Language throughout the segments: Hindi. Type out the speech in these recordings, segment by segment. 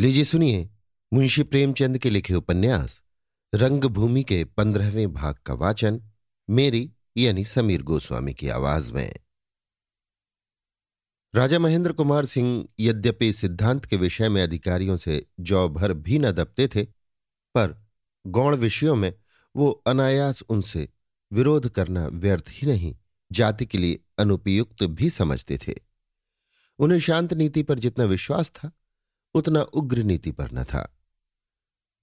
लीजिए सुनिए, मुंशी प्रेमचंद के लिखे उपन्यास, रंगभूमि के पंद्रहवें भाग का वाचन, मेरी यानी समीर गोस्वामी की आवाज़ में। राजा महेंद्र कुमार सिंह यद्यपि सिद्धांत के विषय में अधिकारियों से जौ भर भी न दबते थे, पर गौण विषयों में वो अनायास उनसे विरोध करना व्यर्थ ही नहीं, जाति के लिए अनुपयुक्त भी समझते थे। उन्हें शांत नीति पर जितना विश्वास था उतना उग्र नीति पर न था।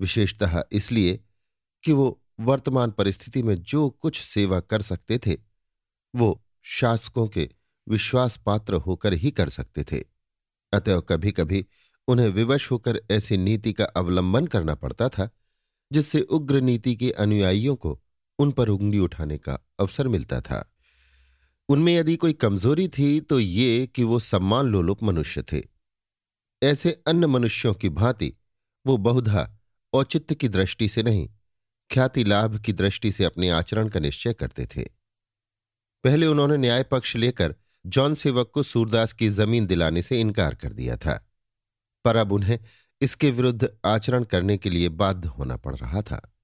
विशेषतः इसलिए कि वो वर्तमान परिस्थिति में जो कुछ सेवा कर सकते थे, वो शासकों के विश्वास पात्र होकर ही कर सकते थे। अतः कभी कभी उन्हें विवश होकर ऐसी नीति का अवलंबन करना पड़ता था, जिससे उग्र नीति के अनुयायियों को उन पर उंगली उठाने का अवसर मिलता था। उनमें यदि कोई कमज़ोरी थी तो ये कि वो सम्मान लोलुप मनुष्य थे। ऐसे अन्य मनुष्यों की भांति वो बहुधा औचित्य की दृष्टि से नहीं, ख्याति लाभ की दृष्टि से अपने आचरण का निश्चय करते थे। पहले उन्होंने न्याय पक्ष लेकर जॉन सेवक को सूरदास की ज़मीन दिलाने से इनकार कर दिया था। पर अब उन्हें इसके विरुद्ध आचरण करने के लिए बाध्य होना पड़ रहा था।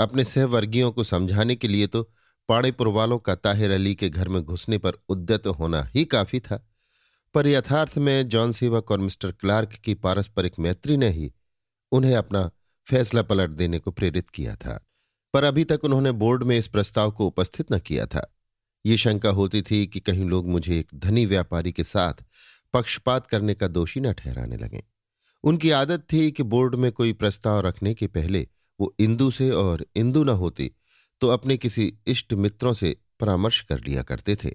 अपने सहवर्गीयों को समझाने के लिए तो पाड़ेपुर वालों का ताहिर अली के घर में घुसने पर उद्यत होना ही काफ़ी था। पर यथार्थ में जॉन सेवक और मिस्टर क्लार्क की पारस्परिक मैत्री ने ही उन्हें अपना फैसला पलट देने को प्रेरित किया था, पर अभी तक उन्होंने बोर्ड में इस प्रस्ताव को उपस्थित न किया था। ये शंका होती थी कि कहीं लोग मुझे एक धनी व्यापारी के साथ पक्षपात करने का दोषी न ठहराने लगे। उनकी आदत थी कि बोर्ड में कोई प्रस्ताव रखने के पहले वो इंदु से और इंदु न होती तो अपने किसी इष्ट मित्रों से परामर्श कर लिया करते थे।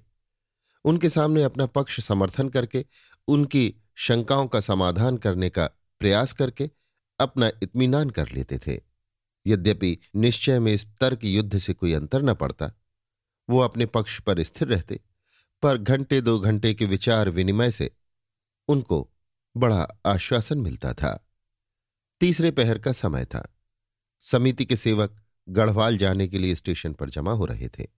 उनके सामने अपना पक्ष समर्थन करके, उनकी शंकाओं का समाधान करने का प्रयास करके अपना इत्मीनान कर लेते थे। यद्यपि निश्चय में इस तर्क युद्ध से कोई अंतर न पड़ता। वो अपने पक्ष पर स्थिर रहते, पर घंटे दो घंटे के विचार विनिमय से उनको बड़ा आश्वासन मिलता था। तीसरे पहर का समय था। समिति के सेवक गढ़वाल जाने के लिए स्टेशन पर जमा हो रहे थे।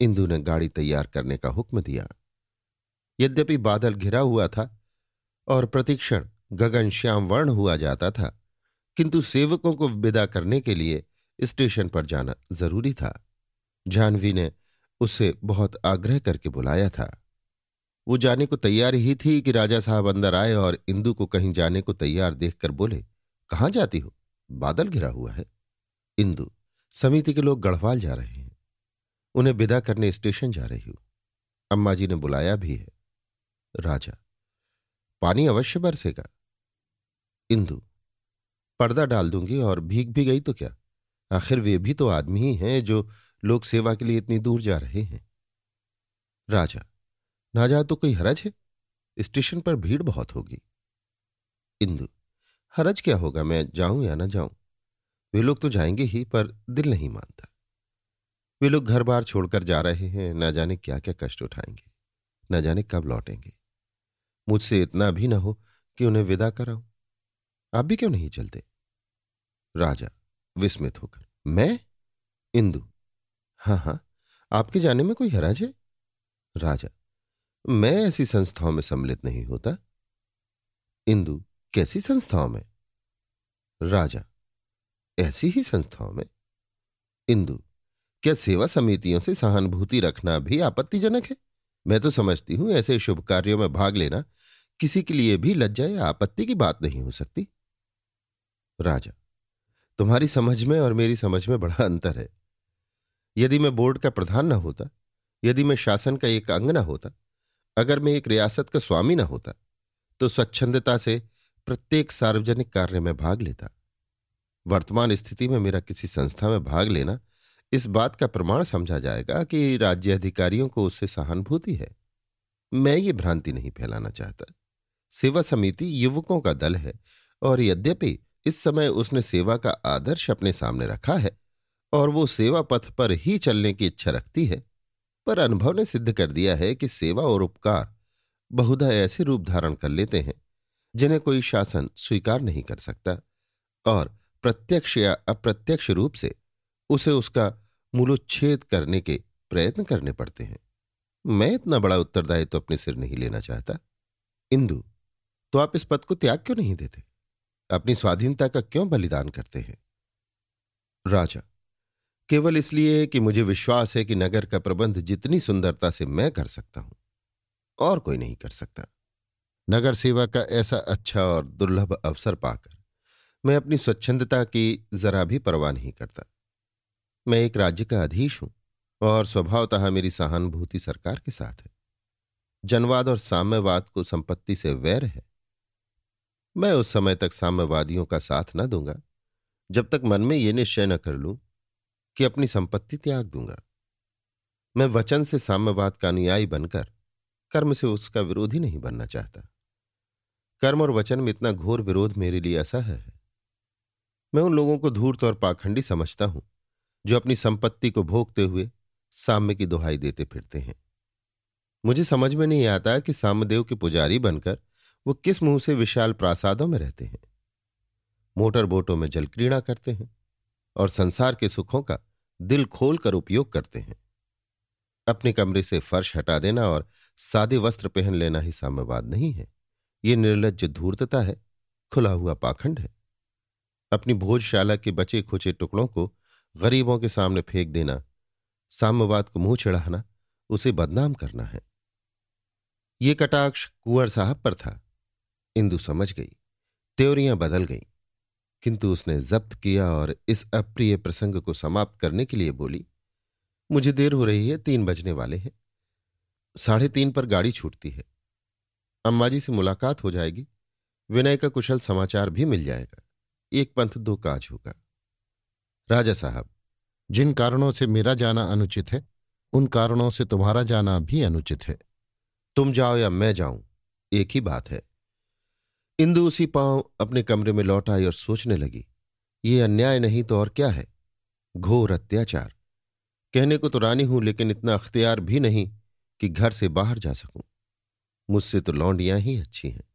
इंदु ने गाड़ी तैयार करने का हुक्म दिया। यद्यपि बादल घिरा हुआ था और प्रतीक्षण गगन श्याम वर्ण हुआ जाता था, किंतु सेवकों को विदा करने के लिए स्टेशन पर जाना ज़रूरी था। जानवी ने उसे बहुत आग्रह करके बुलाया था। वो जाने को तैयार ही थी कि राजा साहब अंदर आए और इंदु को कहीं जाने को तैयार देखकर बोले, कहाँ जाती हो? बादल घिरा हुआ है। इंदु, समिति के लोग गढ़वाल जा रहे हैं। उन्हें विदा करने स्टेशन जा रही हूँ। अम्मा जी ने बुलाया भी है। राजा, पानी अवश्य बरसेगा। इंदु, पर्दा डाल दूँगी और भीग भी गई तो क्या? आखिर वे भी तो आदमी ही हैं जो लोक सेवा के लिए इतनी दूर जा रहे हैं। राजा ना जा तो कोई हरज है? स्टेशन पर भीड़ बहुत होगी। इंदु, हरज क्या होगा? मैं जाऊँ या ना जाऊँ? वे लोग तो जाएँगे ही, पर दिल नहीं मानता। वे लोग घर बार छोड़कर जा रहे हैं, न जाने क्या क्या कष्ट उठाएँगे, न जाने कब लौटेंगे। मुझसे इतना भी ना हो कि उन्हें विदा कराऊं। आप भी क्यों नहीं चलते? राजा, विस्मित होकर, मैं? इंदु हाँ हाँ आपके जाने में कोई हराज है? राजा, मैं ऐसी संस्थाओं में सम्मिलित नहीं होता। इंदु, कैसी संस्थाओं में? राजा, ऐसी ही संस्थाओं में? इंदु क्या सेवा समितियों से सहानुभूति रखना भी आपत्तिजनक है? मैं तो समझती हूँ ऐसे शुभ कार्यों में भाग लेना किसी के लिए भी लज्जा या आपत्ति की बात नहीं हो सकती। राजा, तुम्हारी समझ में और मेरी समझ में बड़ा अंतर है। यदि मैं बोर्ड का प्रधान न होता, यदि मैं शासन का एक अंग न होता, अगर मैं एक रियासत का स्वामी न होता तो स्वच्छंदता से प्रत्येक सार्वजनिक कार्य में भाग लेता। वर्तमान स्थिति में मेरा किसी संस्था में भाग लेना इस बात का प्रमाण समझा जाएगा कि राज्य अधिकारियों को उससे सहानुभूति है। मैं ये भ्रांति नहीं फैलाना चाहता। सेवा समिति युवकों का दल है और यद्यपि इस समय उसने सेवा का आदर्श अपने सामने रखा है और वो सेवा पथ पर ही चलने की इच्छा रखती है, पर अनुभव ने सिद्ध कर दिया है कि सेवा और उपकार बहुधा ऐसे रूप धारण कर लेते हैं जिन्हें कोई शासन स्वीकार नहीं कर सकता और प्रत्यक्ष या अप्रत्यक्ष रूप से उसे उसका मूलोच्छेद करने के प्रयत्न करने पड़ते हैं। मैं इतना बड़ा उत्तरदायित्व तो अपने सिर नहीं लेना चाहता। इंदु तो आप इस पद को त्याग क्यों नहीं देते? अपनी स्वाधीनता का क्यों बलिदान करते हैं? राजा, केवल इसलिए कि मुझे विश्वास है कि नगर का प्रबंध जितनी सुंदरता से मैं कर सकता हूँ, और कोई नहीं कर सकता। नगर सेवा का ऐसा अच्छा और दुर्लभ अवसर पाकर मैं अपनी स्वच्छंदता की जरा भी परवाह नहीं करता। मैं एक राज्य का अधीश हूँ और स्वभावतः मेरी सहानुभूति सरकार के साथ है। जनवाद और साम्यवाद को संपत्ति से वैर है। मैं उस समय तक साम्यवादियों का साथ न दूँगा, जब तक मन में यह निश्चय न कर लूँ कि अपनी संपत्ति त्याग दूँगा। मैं वचन से साम्यवाद का अनुयायी बनकर कर्म से उसका विरोधी नहीं बनना चाहता। कर्म और वचन में इतना घोर विरोध मेरे लिए असह्य है। मैं उन लोगों को धूर्त और पाखंडी समझता हूँ जो अपनी संपत्ति को भोगते हुए साम्य की दुहाई देते फिरते हैं। मुझे समझ में नहीं आता कि सामदेव के पुजारी बनकर वो किस मुँह से विशाल प्रासादों में रहते हैं। मोटर बोटों में जल क्रीड़ा करते हैं और संसार के सुखों का दिल खोल कर उपयोग करते हैं। अपने कमरे से फर्श हटा देना और सादे वस्त्र पहन लेना ही साम्यवाद नहीं है। ये निर्लज धूर्तता है, खुला हुआ पाखंड है। अपनी भोजशाला के बचे खुचे टुकड़ों को गरीबों के सामने फेंक देना, साम्यवाद को मुँह चढ़ाना, उसे बदनाम करना है। ये कटाक्ष कुंवर साहब पर था। इंदु समझ गई, त्योरियाँ बदल गईं, किंतु उसने जब्त किया और इस अप्रिय प्रसंग को समाप्त करने के लिए बोली, मुझे देर हो रही है, तीन बजने वाले हैं। साढ़े तीन पर गाड़ी छूटती है। अम्मा जी से मुलाकात हो जाएगी। विनय का कुशल समाचार भी मिल जाएगा। एक पंथ दो काज होगा। राजा साहब, जिन कारणों से मेरा जाना अनुचित है, उन कारणों से तुम्हारा जाना भी अनुचित है। तुम जाओ या मैं जाऊँ, एक ही बात है। इंदु उसी पाँव अपने कमरे में लौट आई और सोचने लगी, ये अन्याय नहीं तो और क्या है? घोर अत्याचार। कहने को तो रानी हूँ, लेकिन इतना अख्तियार भी नहीं कि घर से बाहर जा सकूँ। मुझसे तो लौंडियाँ ही अच्छी हैं।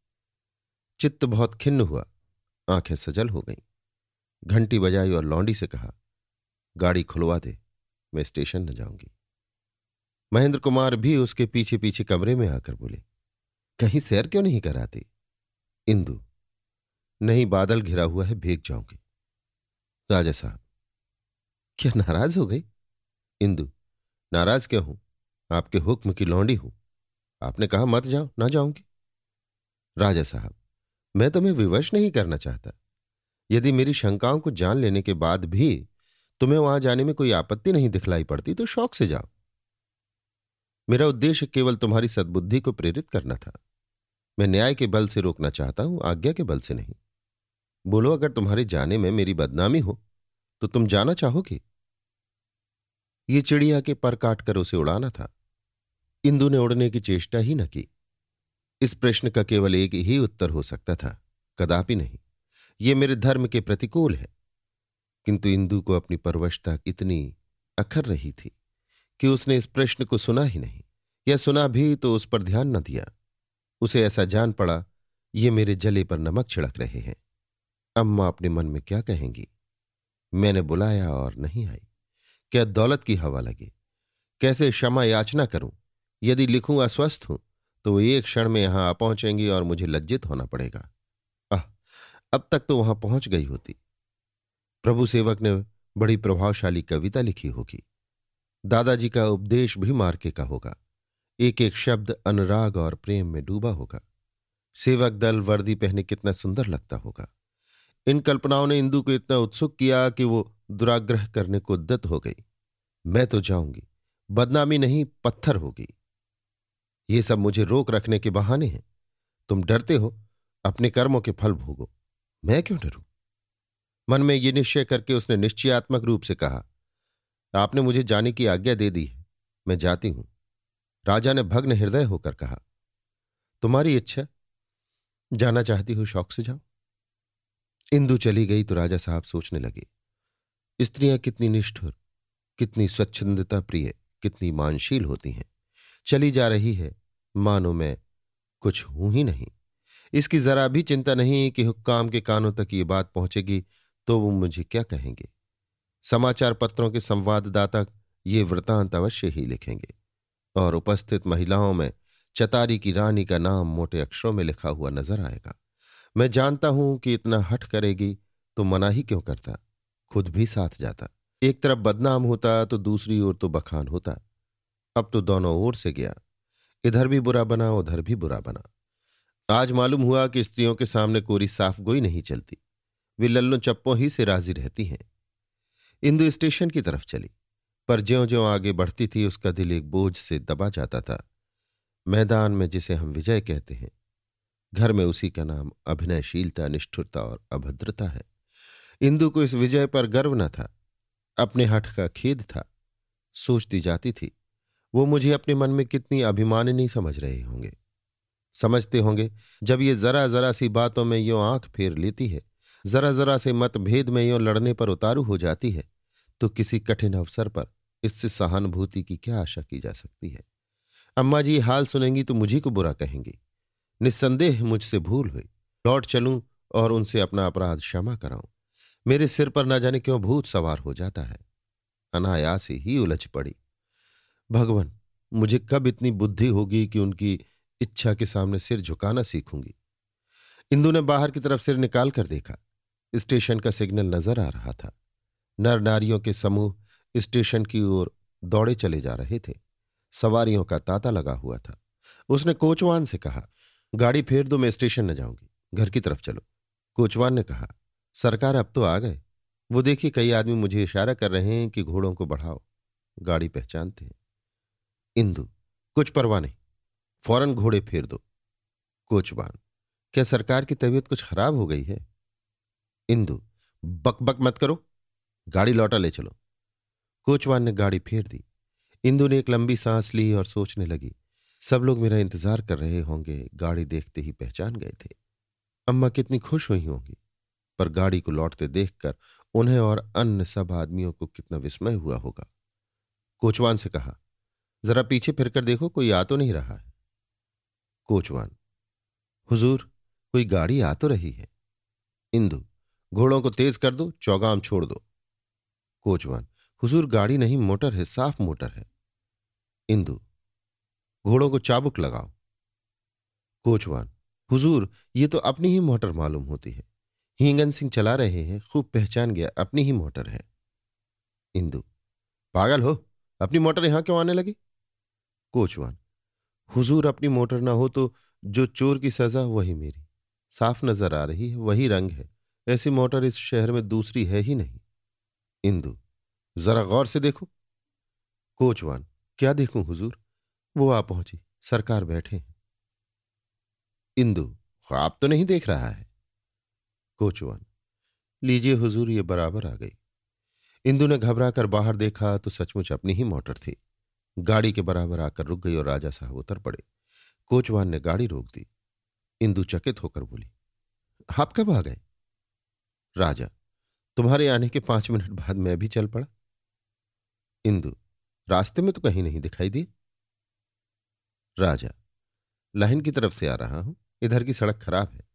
चित्त बहुत खिन्न हुआ, आँखें सजल हो गईं। घंटी बजाई और लौंडी से कहा, गाड़ी खुलवा दे, मैं स्टेशन न जाऊँगी। महेंद्र कुमार भी उसके पीछे पीछे कमरे में आकर बोले, कहीं सैर क्यों नहीं कराती? इंदु, नहीं बादल घिरा हुआ है, भीग जाऊँगी राजा साहब, क्या नाराज़ हो गई? इंदु, नाराज़ क्यों हूँ? आपके हुक्म की लौंडी हूँ। आपने कहा मत जाओ, ना जाऊँगी। राजा साहब, मैं तुम्हें विवश नहीं करना चाहता। यदि मेरी शंकाओं को जान लेने के बाद भी तुम्हें वहाँ जाने में कोई आपत्ति नहीं दिखलाई पड़ती तो शौक से जाओ। मेरा उद्देश्य केवल तुम्हारी सद्बुद्धि को प्रेरित करना था। मैं न्याय के बल से रोकना चाहता हूँ, आज्ञा के बल से नहीं। बोलो, अगर तुम्हारे जाने में मेरी बदनामी हो तो तुम जाना चाहोगे? ये चिड़िया के पर काटकर उसे उड़ाना था। इंदु ने उड़ने की चेष्टा ही न की। इस प्रश्न का केवल एक ही उत्तर हो सकता था, कदापि नहीं। ये मेरे धर्म के प्रतिकूल है। किंतु इंदु को अपनी परवशता इतनी अखर रही थी कि उसने इस प्रश्न को सुना ही नहीं, या सुना भी तो उस पर ध्यान न दिया। उसे ऐसा जान पड़ा, ये मेरे जले पर नमक छिड़क रहे हैं। अम्मा अपने मन में क्या कहेंगी? मैंने बुलाया और नहीं आई। क्या दौलत की हवा लगी? कैसे क्षमा याचना करूँ? यदि लिखूं अस्वस्थ हूँ तो वो एक क्षण में यहाँ आ पहुंचेंगी और मुझे लज्जित होना पड़ेगा। अब तक तो वहाँ पहुँच गई होती। प्रभु सेवक ने बड़ी प्रभावशाली कविता लिखी होगी। दादाजी का उपदेश भी मार्के का होगा। एक एक शब्द अनुराग और प्रेम में डूबा होगा। सेवक दल वर्दी पहने कितना सुंदर लगता होगा। इन कल्पनाओं ने इंदु को इतना उत्सुक किया कि वो दुराग्रह करने को उद्दत हो गई। मैं तो जाऊँगी। बदनामी नहीं, पत्थर होगी। ये सब मुझे रोक रखने के बहाने हैं। तुम डरते हो। अपने कर्मों के फल भोगो। मैं क्यों डरू? मन में ये निश्चय करके उसने निश्चयात्मक रूप से कहा, आपने मुझे जाने की आज्ञा दे दी है, मैं जाती हूँ। राजा ने भग्न हृदय होकर कहा, तुम्हारी इच्छा, जाना चाहती हो शौक से जाओ इंदु चली गई तो राजा साहब सोचने लगे, स्त्रियाँ कितनी निष्ठुर, कितनी स्वच्छंदता प्रिय, कितनी मानशील होती हैं। चली जा रही है, मानो मैं कुछ हूँ ही नहीं। इसकी जरा भी चिंता नहीं कि हुक्काम के कानों तक ये बात पहुंचेगी तो वो मुझे क्या कहेंगे? समाचार पत्रों के संवाददाता ये वृतांत अवश्य ही लिखेंगे। और उपस्थित महिलाओं में चतारी की रानी का नाम मोटे अक्षरों में लिखा हुआ नज़र आएगा। मैं जानता हूँ कि इतना हट करेगी तो मना ही क्यों करता? खुद भी साथ जाता। एक तरफ़ बदनाम होता तो दूसरी ओर तो बखान होता। अब तो दोनों ओर से गया। इधर भी बुरा बना, उधर भी बुरा बना। आज मालूम हुआ कि स्त्रियों के सामने कोरी साफ़ गोई नहीं चलती। वे लल्लो चप्पो ही से राज़ी रहती हैं। इंदु स्टेशन की तरफ़ चली, पर ज्यो ज्यो आगे बढ़ती थी, उसका दिल एक बोझ से दबा जाता था। मैदान में जिसे हम विजय कहते हैं, घर में उसी का नाम अभिनयशीलता, निष्ठुरता और अभद्रता है। इंदु को इस विजय पर गर्व न था, अपने हठ का खेद था, सोचती जाती थी, वो मुझे अपने मन में कितनी अभिमानिनी समझ रहे होंगे। समझते होंगे। जब ये जरा जरा सी बातों में यो आँख फेर लेती है जरा जरा से मतभेद में यो लड़ने पर उतारू हो जाती है तो किसी कठिन अवसर पर इससे सहानुभूति की क्या आशा की जा सकती है? अम्मा जी, हाल सुनेंगी तो मुझी को बुरा कहेंगी। निस्संदेह मुझसे भूल हुई। लौट चलूँ और उनसे अपना अपराध क्षमा कराऊं। मेरे सिर पर न जाने क्यों भूत सवार हो जाता है। अनायास ही उलझ पड़ी। भगवान, मुझे कब इतनी बुद्धि होगी कि उनकी इच्छा के सामने सिर झुकाना सीखूँगी। इंदु ने बाहर की तरफ़ सिर निकाल कर देखा। स्टेशन का सिग्नल नज़र आ रहा था। नर नारियों के समूह स्टेशन की ओर दौड़े चले जा रहे थे। सवारियों का तांता लगा हुआ था। उसने कोचवान से कहा, गाड़ी फेर दो, मैं स्टेशन न जाऊँगी। घर की तरफ़ चलो। कोचवान ने कहा, सरकार अब तो आ गए। वो देखिए, कई आदमी मुझे इशारा कर रहे हैं कि घोड़ों को बढ़ाओ। गाड़ी पहचानते हैं। इंदु, कुछ परवाह नहीं। फ़ौरन घोड़े फेर दो। कोचवान क्या सरकार की तबीयत कुछ खराब हो गई है? इंदु बक बक मत करो। गाड़ी लौटा ले चलो। कोचवान ने गाड़ी फेर दी। इंदु ने एक लंबी सांस ली और सोचने लगी, सब लोग मेरा इंतज़ार कर रहे होंगे, गाड़ी देखते ही पहचान गए थे। अम्मा कितनी खुश हुई होंगी, पर गाड़ी को लौटते देखकर उन्हें और अन्य सब आदमियों को कितना विस्मय हुआ होगा। कोचवान से कहा, जरा पीछे फिरकर देखो, कोई आ तो नहीं रहा है। कोचवान। हुजूर, कोई गाड़ी आ तो रही है। इंदु, घोड़ों को तेज कर दो, चौगाम छोड़ दो। कोचवान, हुजूर गाड़ी नहीं, मोटर है, साफ़ मोटर है। इंदु, घोड़ों को चाबुक लगाओ। कोचवान, हुजूर, ये तो अपनी ही मोटर मालूम होती है। हींगन सिंह चला रहे हैं, खूब पहचान गया, अपनी ही मोटर है। इंदु, पागल हो, अपनी मोटर यहाँ क्यों आने लगी? कोचवान हुजूर अपनी मोटर ना हो तो जो चोर की सजा, वही मेरी। साफ़ नज़र आ रही है, वही रंग है। ऐसी मोटर इस शहर में दूसरी है ही नहीं। इंदु, जरा गौर से देखो। कोचवान, क्या देखूँ हुजूर? वो आ पहुँची, सरकार बैठे हैं। इंदु, ख्वाब तो नहीं देख रहा है। कोचवान, लीजिए हुजूर, ये बराबर आ गई। इंदु ने घबरा कर बाहर देखा तो सचमुच अपनी ही मोटर थी। गाड़ी के बराबर आकर रुक गई और राजा साहब उतर पड़े। कोचवान ने गाड़ी रोक दी। इंदु चकित होकर बोली, आप कब आ गए? राजा, तुम्हारे आने के पाँच मिनट बाद मैं भी चल पड़ा। इंदु, रास्ते में तो कहीं नहीं दिखाई दी राजा, लाइन की तरफ़ से आ रहा हूँ। इधर की सड़क खराब है।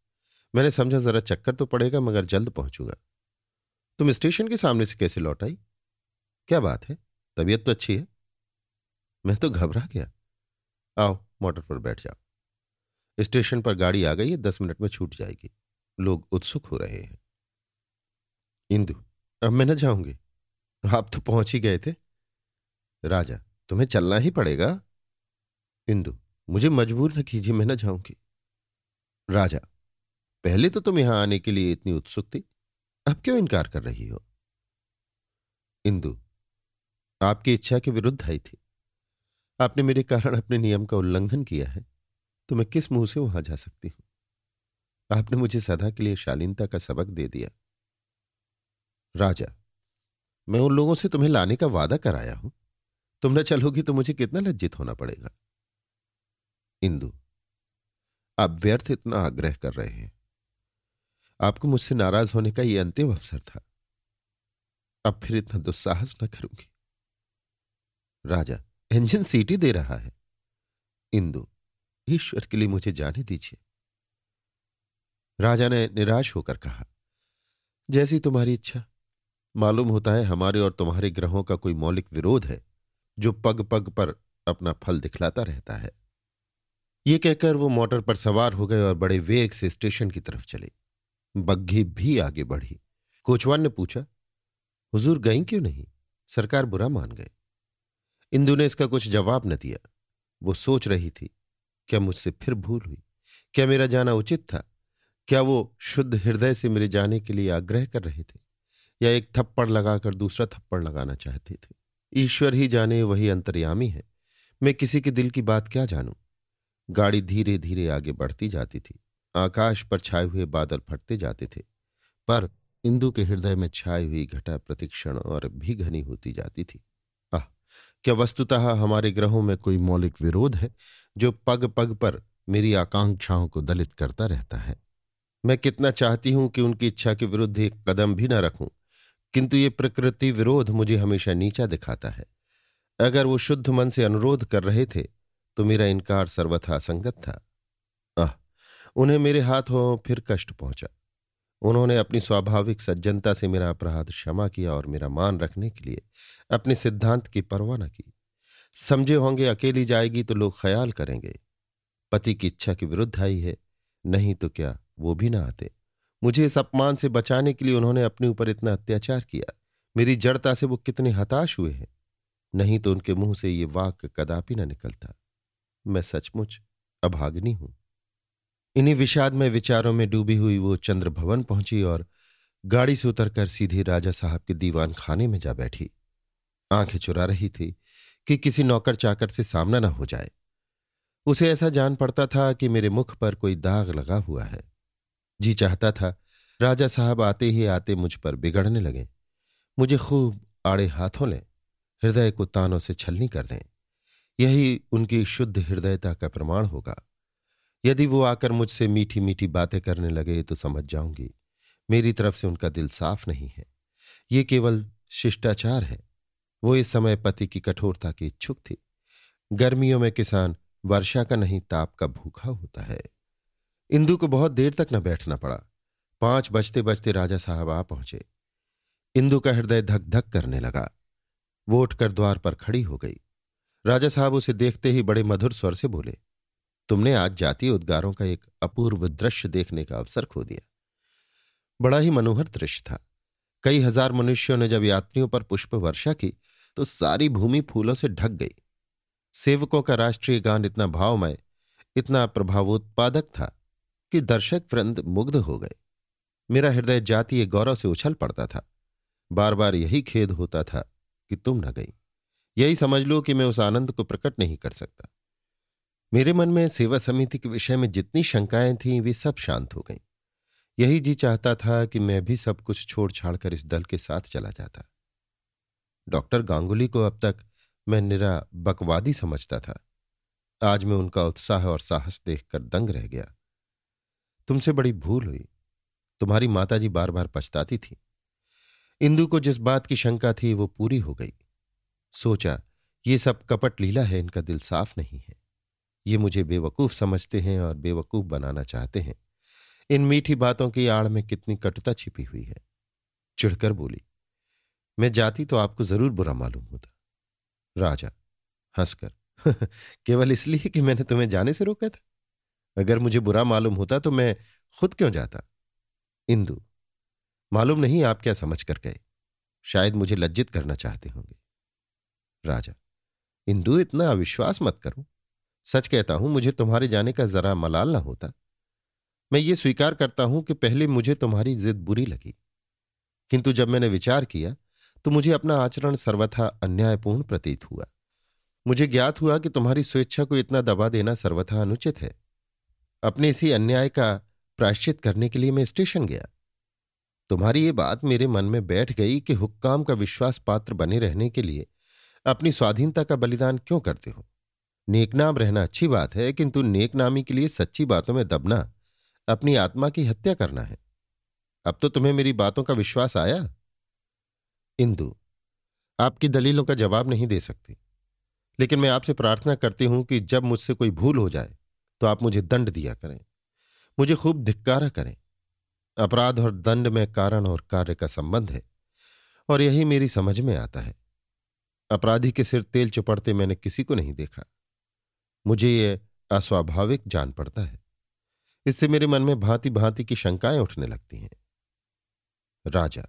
मैंने समझा जरा चक्कर तो पड़ेगा, मगर जल्द पहुंचूँगा। तुम स्टेशन के सामने से कैसे लौट आई? क्या बात है? तबीयत तो अच्छी है? मैं तो घबरा गया। आओ, मोटर पर बैठ जाओ। स्टेशन पर गाड़ी आ गई है, दस मिनट में छूट जाएगी। लोग उत्सुक हो रहे हैं। इंदु, अब मैं न जाऊँगी। आप तो पहुँच ही गए थे। राजा, तुम्हें चलना ही पड़ेगा। इंदु, मुझे मजबूर न कीजिए, मैं न जाऊँगी। राजा, पहले तो तुम यहाँ आने के लिए इतनी उत्सुक थी। अब क्यों इनकार कर रही हो? इंदु, आपकी इच्छा के विरुद्ध आई थी। आपने मेरे कारण अपने नियम का उल्लंघन किया है तो मैं किस मुँह से वहाँ जा सकती हूँ? आपने मुझे सदा के लिए शालीनता का सबक दे दिया। राजा, मैं उन लोगों से तुम्हें लाने का वादा कराया हूँ। तुम न चलोगी तो मुझे कितना लज्जित होना पड़ेगा। इंदु, आप व्यर्थ इतना आग्रह कर रहे हैं। आपको मुझसे नाराज़ होने का यह अंतिम अवसर था। अब फिर इतना दुस्साहस न करूँगी। राजा इंजन सीटी दे रहा है। इंदु, ईश्वर के लिए मुझे जाने दीजिए। राजा ने निराश होकर कहा, जैसी तुम्हारी इच्छा। मालूम होता है हमारे और तुम्हारे ग्रहों का कोई मौलिक विरोध है, जो पग पग पर अपना फल दिखलाता रहता है। ये कहकर वो मोटर पर सवार हो गए और बड़े वेग से स्टेशन की तरफ़ चले। बग्घी भी आगे बढ़ी। कोचवान ने पूछा, हुजूर गई क्यों नहीं? सरकार बुरा मान गए। इंदु ने इसका कुछ जवाब न दिया। वो सोच रही थी, क्या मुझसे फिर भूल हुई? क्या मेरा जाना उचित था? क्या वो शुद्ध हृदय से मेरे जाने के लिए आग्रह कर रहे थे? या एक थप्पड़ लगाकर दूसरा थप्पड़ लगाना चाहते थे? ईश्वर ही जाने वही अंतर्यामी है। मैं किसी के दिल की बात क्या जानूं? गाड़ी धीरे धीरे आगे बढ़ती जाती थी। आकाश पर छाए हुए बादल फटते जाते थे। पर इंदु के हृदय में छाई हुई घटा प्रतिक्षण और भी घनी होती जाती थी। क्या वस्तुतः हमारे ग्रहों में कोई मौलिक विरोध है, जो पग पग पर मेरी आकांक्षाओं को दलित करता रहता है? मैं कितना चाहती हूँ कि उनकी इच्छा के विरुद्ध एक कदम भी न रखूँ, किंतु ये प्रकृति विरोध मुझे हमेशा नीचा दिखाता है। अगर वो शुद्ध मन से अनुरोध कर रहे थे तो मेरा इनकार सर्वथा असंगत था। आह, उन्हें मेरे हाथों फिर कष्ट पहुँचा। उन्होंने अपनी स्वाभाविक सज्जनता से मेरा अपराध क्षमा किया और मेरा मान रखने के लिए अपने सिद्धांत की परवाह न की। समझे होंगे, अकेली जाएगी तो लोग ख्याल करेंगे। पति की इच्छा के विरुद्ध आई है, नहीं तो क्या वो भी ना आते। मुझे इस अपमान से बचाने के लिए उन्होंने अपने ऊपर इतना अत्याचार किया। मेरी जड़ता से वो कितने हताश हुए हैं। नहीं तो उनके मुँह से ये वाक्य कदापि न निकलता। मैं सचमुच अभाग्नि हूँ। इन्हीं विषाद में विचारों में डूबी हुई वो चंद्र भवन पहुँची और गाड़ी से उतरकर सीधी राजा साहब के दीवान खाने में जा बैठी। आँखें चुरा रही थी कि किसी नौकर चाकर से सामना न हो जाए। उसे ऐसा जान पड़ता था कि मेरे मुख पर कोई दाग लगा हुआ है। जी चाहता था, राजा साहब आते ही आते मुझ पर बिगड़ने लगे। मुझे खूब आड़े हाथों लें, हृदय को तानों से छलनी कर दें। यही उनकी शुद्ध हृदयता का प्रमाण होगा। यदि वो आकर मुझसे मीठी मीठी बातें करने लगे तो समझ जाऊँगी। मेरी तरफ़ से उनका दिल साफ़ नहीं है। ये केवल शिष्टाचार है। वो इस समय पति की कठोरता की इच्छुक थी। गर्मियों में किसान वर्षा का नहीं, ताप का भूखा होता है। इंदु को बहुत देर तक न बैठना पड़ा। पाँच बजते बजते राजा साहब आ पहुँचे। इंदु का हृदय धक धक करने लगा। वो उठकर द्वार पर खड़ी हो गई। राजा साहब उसे देखते ही बड़े मधुर स्वर से बोले तुमने आज जातीय उद्गारों का एक अपूर्व दृश्य देखने का अवसर खो दिया। बड़ा ही मनोहर दृश्य था। कई हज़ार मनुष्यों ने जब यात्रियों पर पुष्प वर्षा की तो सारी भूमि फूलों से ढक गई। सेवकों का राष्ट्रीय गान इतना भावमय, इतना प्रभावोत्पादक था कि दर्शक वृंद मुग्ध हो गए। मेरा हृदय जातीय गौरव से उछल पड़ता था। बार बार यही खेद होता था कि तुम न गई। यही समझ लो कि मैं उस आनंद को प्रकट नहीं कर सकता। मेरे मन में सेवा समिति के विषय में जितनी शंकाएँ थीं, वे सब शांत हो गईं। यही जी चाहता था कि मैं भी सब कुछ छोड़ छाड़ कर इस दल के साथ चला जाता। डॉक्टर गांगुली को अब तक मैं निरा बकवादी समझता था। आज मैं उनका उत्साह और साहस देखकर दंग रह गया। तुमसे बड़ी भूल हुई। तुम्हारी माताजी बार बार पछताती थी। इंदु को जिस बात की शंका थी, वो पूरी हो गई। सोचा, ये सब कपट लीला है, इनका दिल साफ़ नहीं है। ये मुझे बेवकूफ़ समझते हैं और बेवकूफ़ बनाना चाहते हैं। इन मीठी बातों की आड़ में कितनी कटुता छिपी हुई है। चिढ़कर बोली, मैं जाती तो आपको ज़रूर बुरा मालूम होता। राजा, हंसकर, केवल इसलिए कि मैंने तुम्हें जाने से रोका था। अगर मुझे बुरा मालूम होता तो मैं खुद क्यों जाता? इंदु, मालूम नहीं आप क्या समझ कर गए। शायद मुझे लज्जित करना चाहते होंगे। राजा, इंदु, इतना अविश्वास मत करो। सच कहता हूँ, मुझे तुम्हारे जाने का जरा मलाल ना होता। मैं ये स्वीकार करता हूँ कि पहले मुझे तुम्हारी जिद बुरी लगी। किंतु जब मैंने विचार किया तो मुझे अपना आचरण सर्वथा अन्यायपूर्ण प्रतीत हुआ। मुझे ज्ञात हुआ कि तुम्हारी स्वेच्छा को इतना दबा देना सर्वथा अनुचित है। अपने इसी अन्याय का प्रायश्चित करने के लिए मैं स्टेशन गया। तुम्हारी ये बात मेरे मन में बैठ गई कि हुक्काम का विश्वास पात्र बने रहने के लिए अपनी स्वाधीनता का बलिदान क्यों करते हो? नेकनाम रहना अच्छी बात है, किंतु नेकनामी के लिए सच्ची बातों में दबना, अपनी आत्मा की हत्या करना है। अब तो तुम्हें मेरी बातों का विश्वास आया? इंदु, आपकी दलीलों का जवाब नहीं दे सकती। लेकिन मैं आपसे प्रार्थना करती हूँ कि जब मुझसे कोई भूल हो जाए तो आप मुझे दंड दिया करें। मुझे खूब धिक्कारा करें। अपराध और दंड में कारण और कार्य का संबंध है, और यही मेरी समझ में आता है। अपराधी के सिर तेल चुपड़ते मैंने किसी को नहीं देखा। मुझे ये अस्वाभाविक जान पड़ता है। इससे मेरे मन में भांति भांति की शंकाएँ उठने लगती हैं। राजा,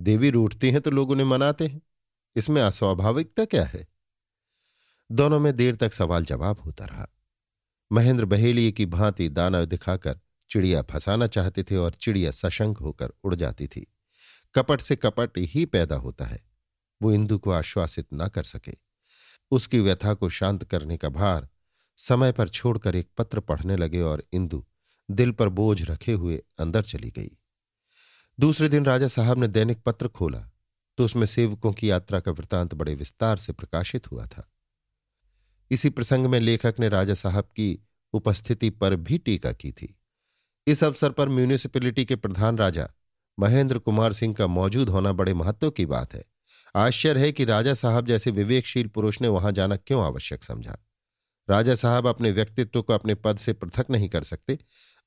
देवी रूठती हैं तो लोग उन्हें मनाते हैं। इसमें अस्वाभाविकता क्या है? दोनों में देर तक सवाल जवाब होता रहा। महेंद्र बहेलिए की भांति दाना दिखाकर चिड़िया फंसाना चाहते थे और चिड़िया सशंक होकर उड़ जाती थी। कपट से कपट ही पैदा होता है। वो इंदु को आश्वासित ना कर सके। उसकी व्यथा को शांत करने का भार समय पर छोड़कर एक पत्र पढ़ने लगे और इंदु दिल पर बोझ रखे हुए अंदर चली गई। दूसरे दिन राजा साहब ने दैनिक पत्र खोला तो उसमें सेवकों की यात्रा का वृतांत बड़े विस्तार से प्रकाशित हुआ था। इसी प्रसंग में लेखक ने राजा साहब की उपस्थिति पर भी टीका की थी। इस अवसर पर म्यूनिसिपैलिटी के प्रधान राजा महेंद्र कुमार सिंह का मौजूद होना बड़े महत्व की बात है। आश्चर्य है कि राजा साहब जैसे विवेकशील पुरुष ने वहाँ जाना क्यों आवश्यक समझा। राजा साहब अपने व्यक्तित्व को अपने पद से पृथक नहीं कर सकते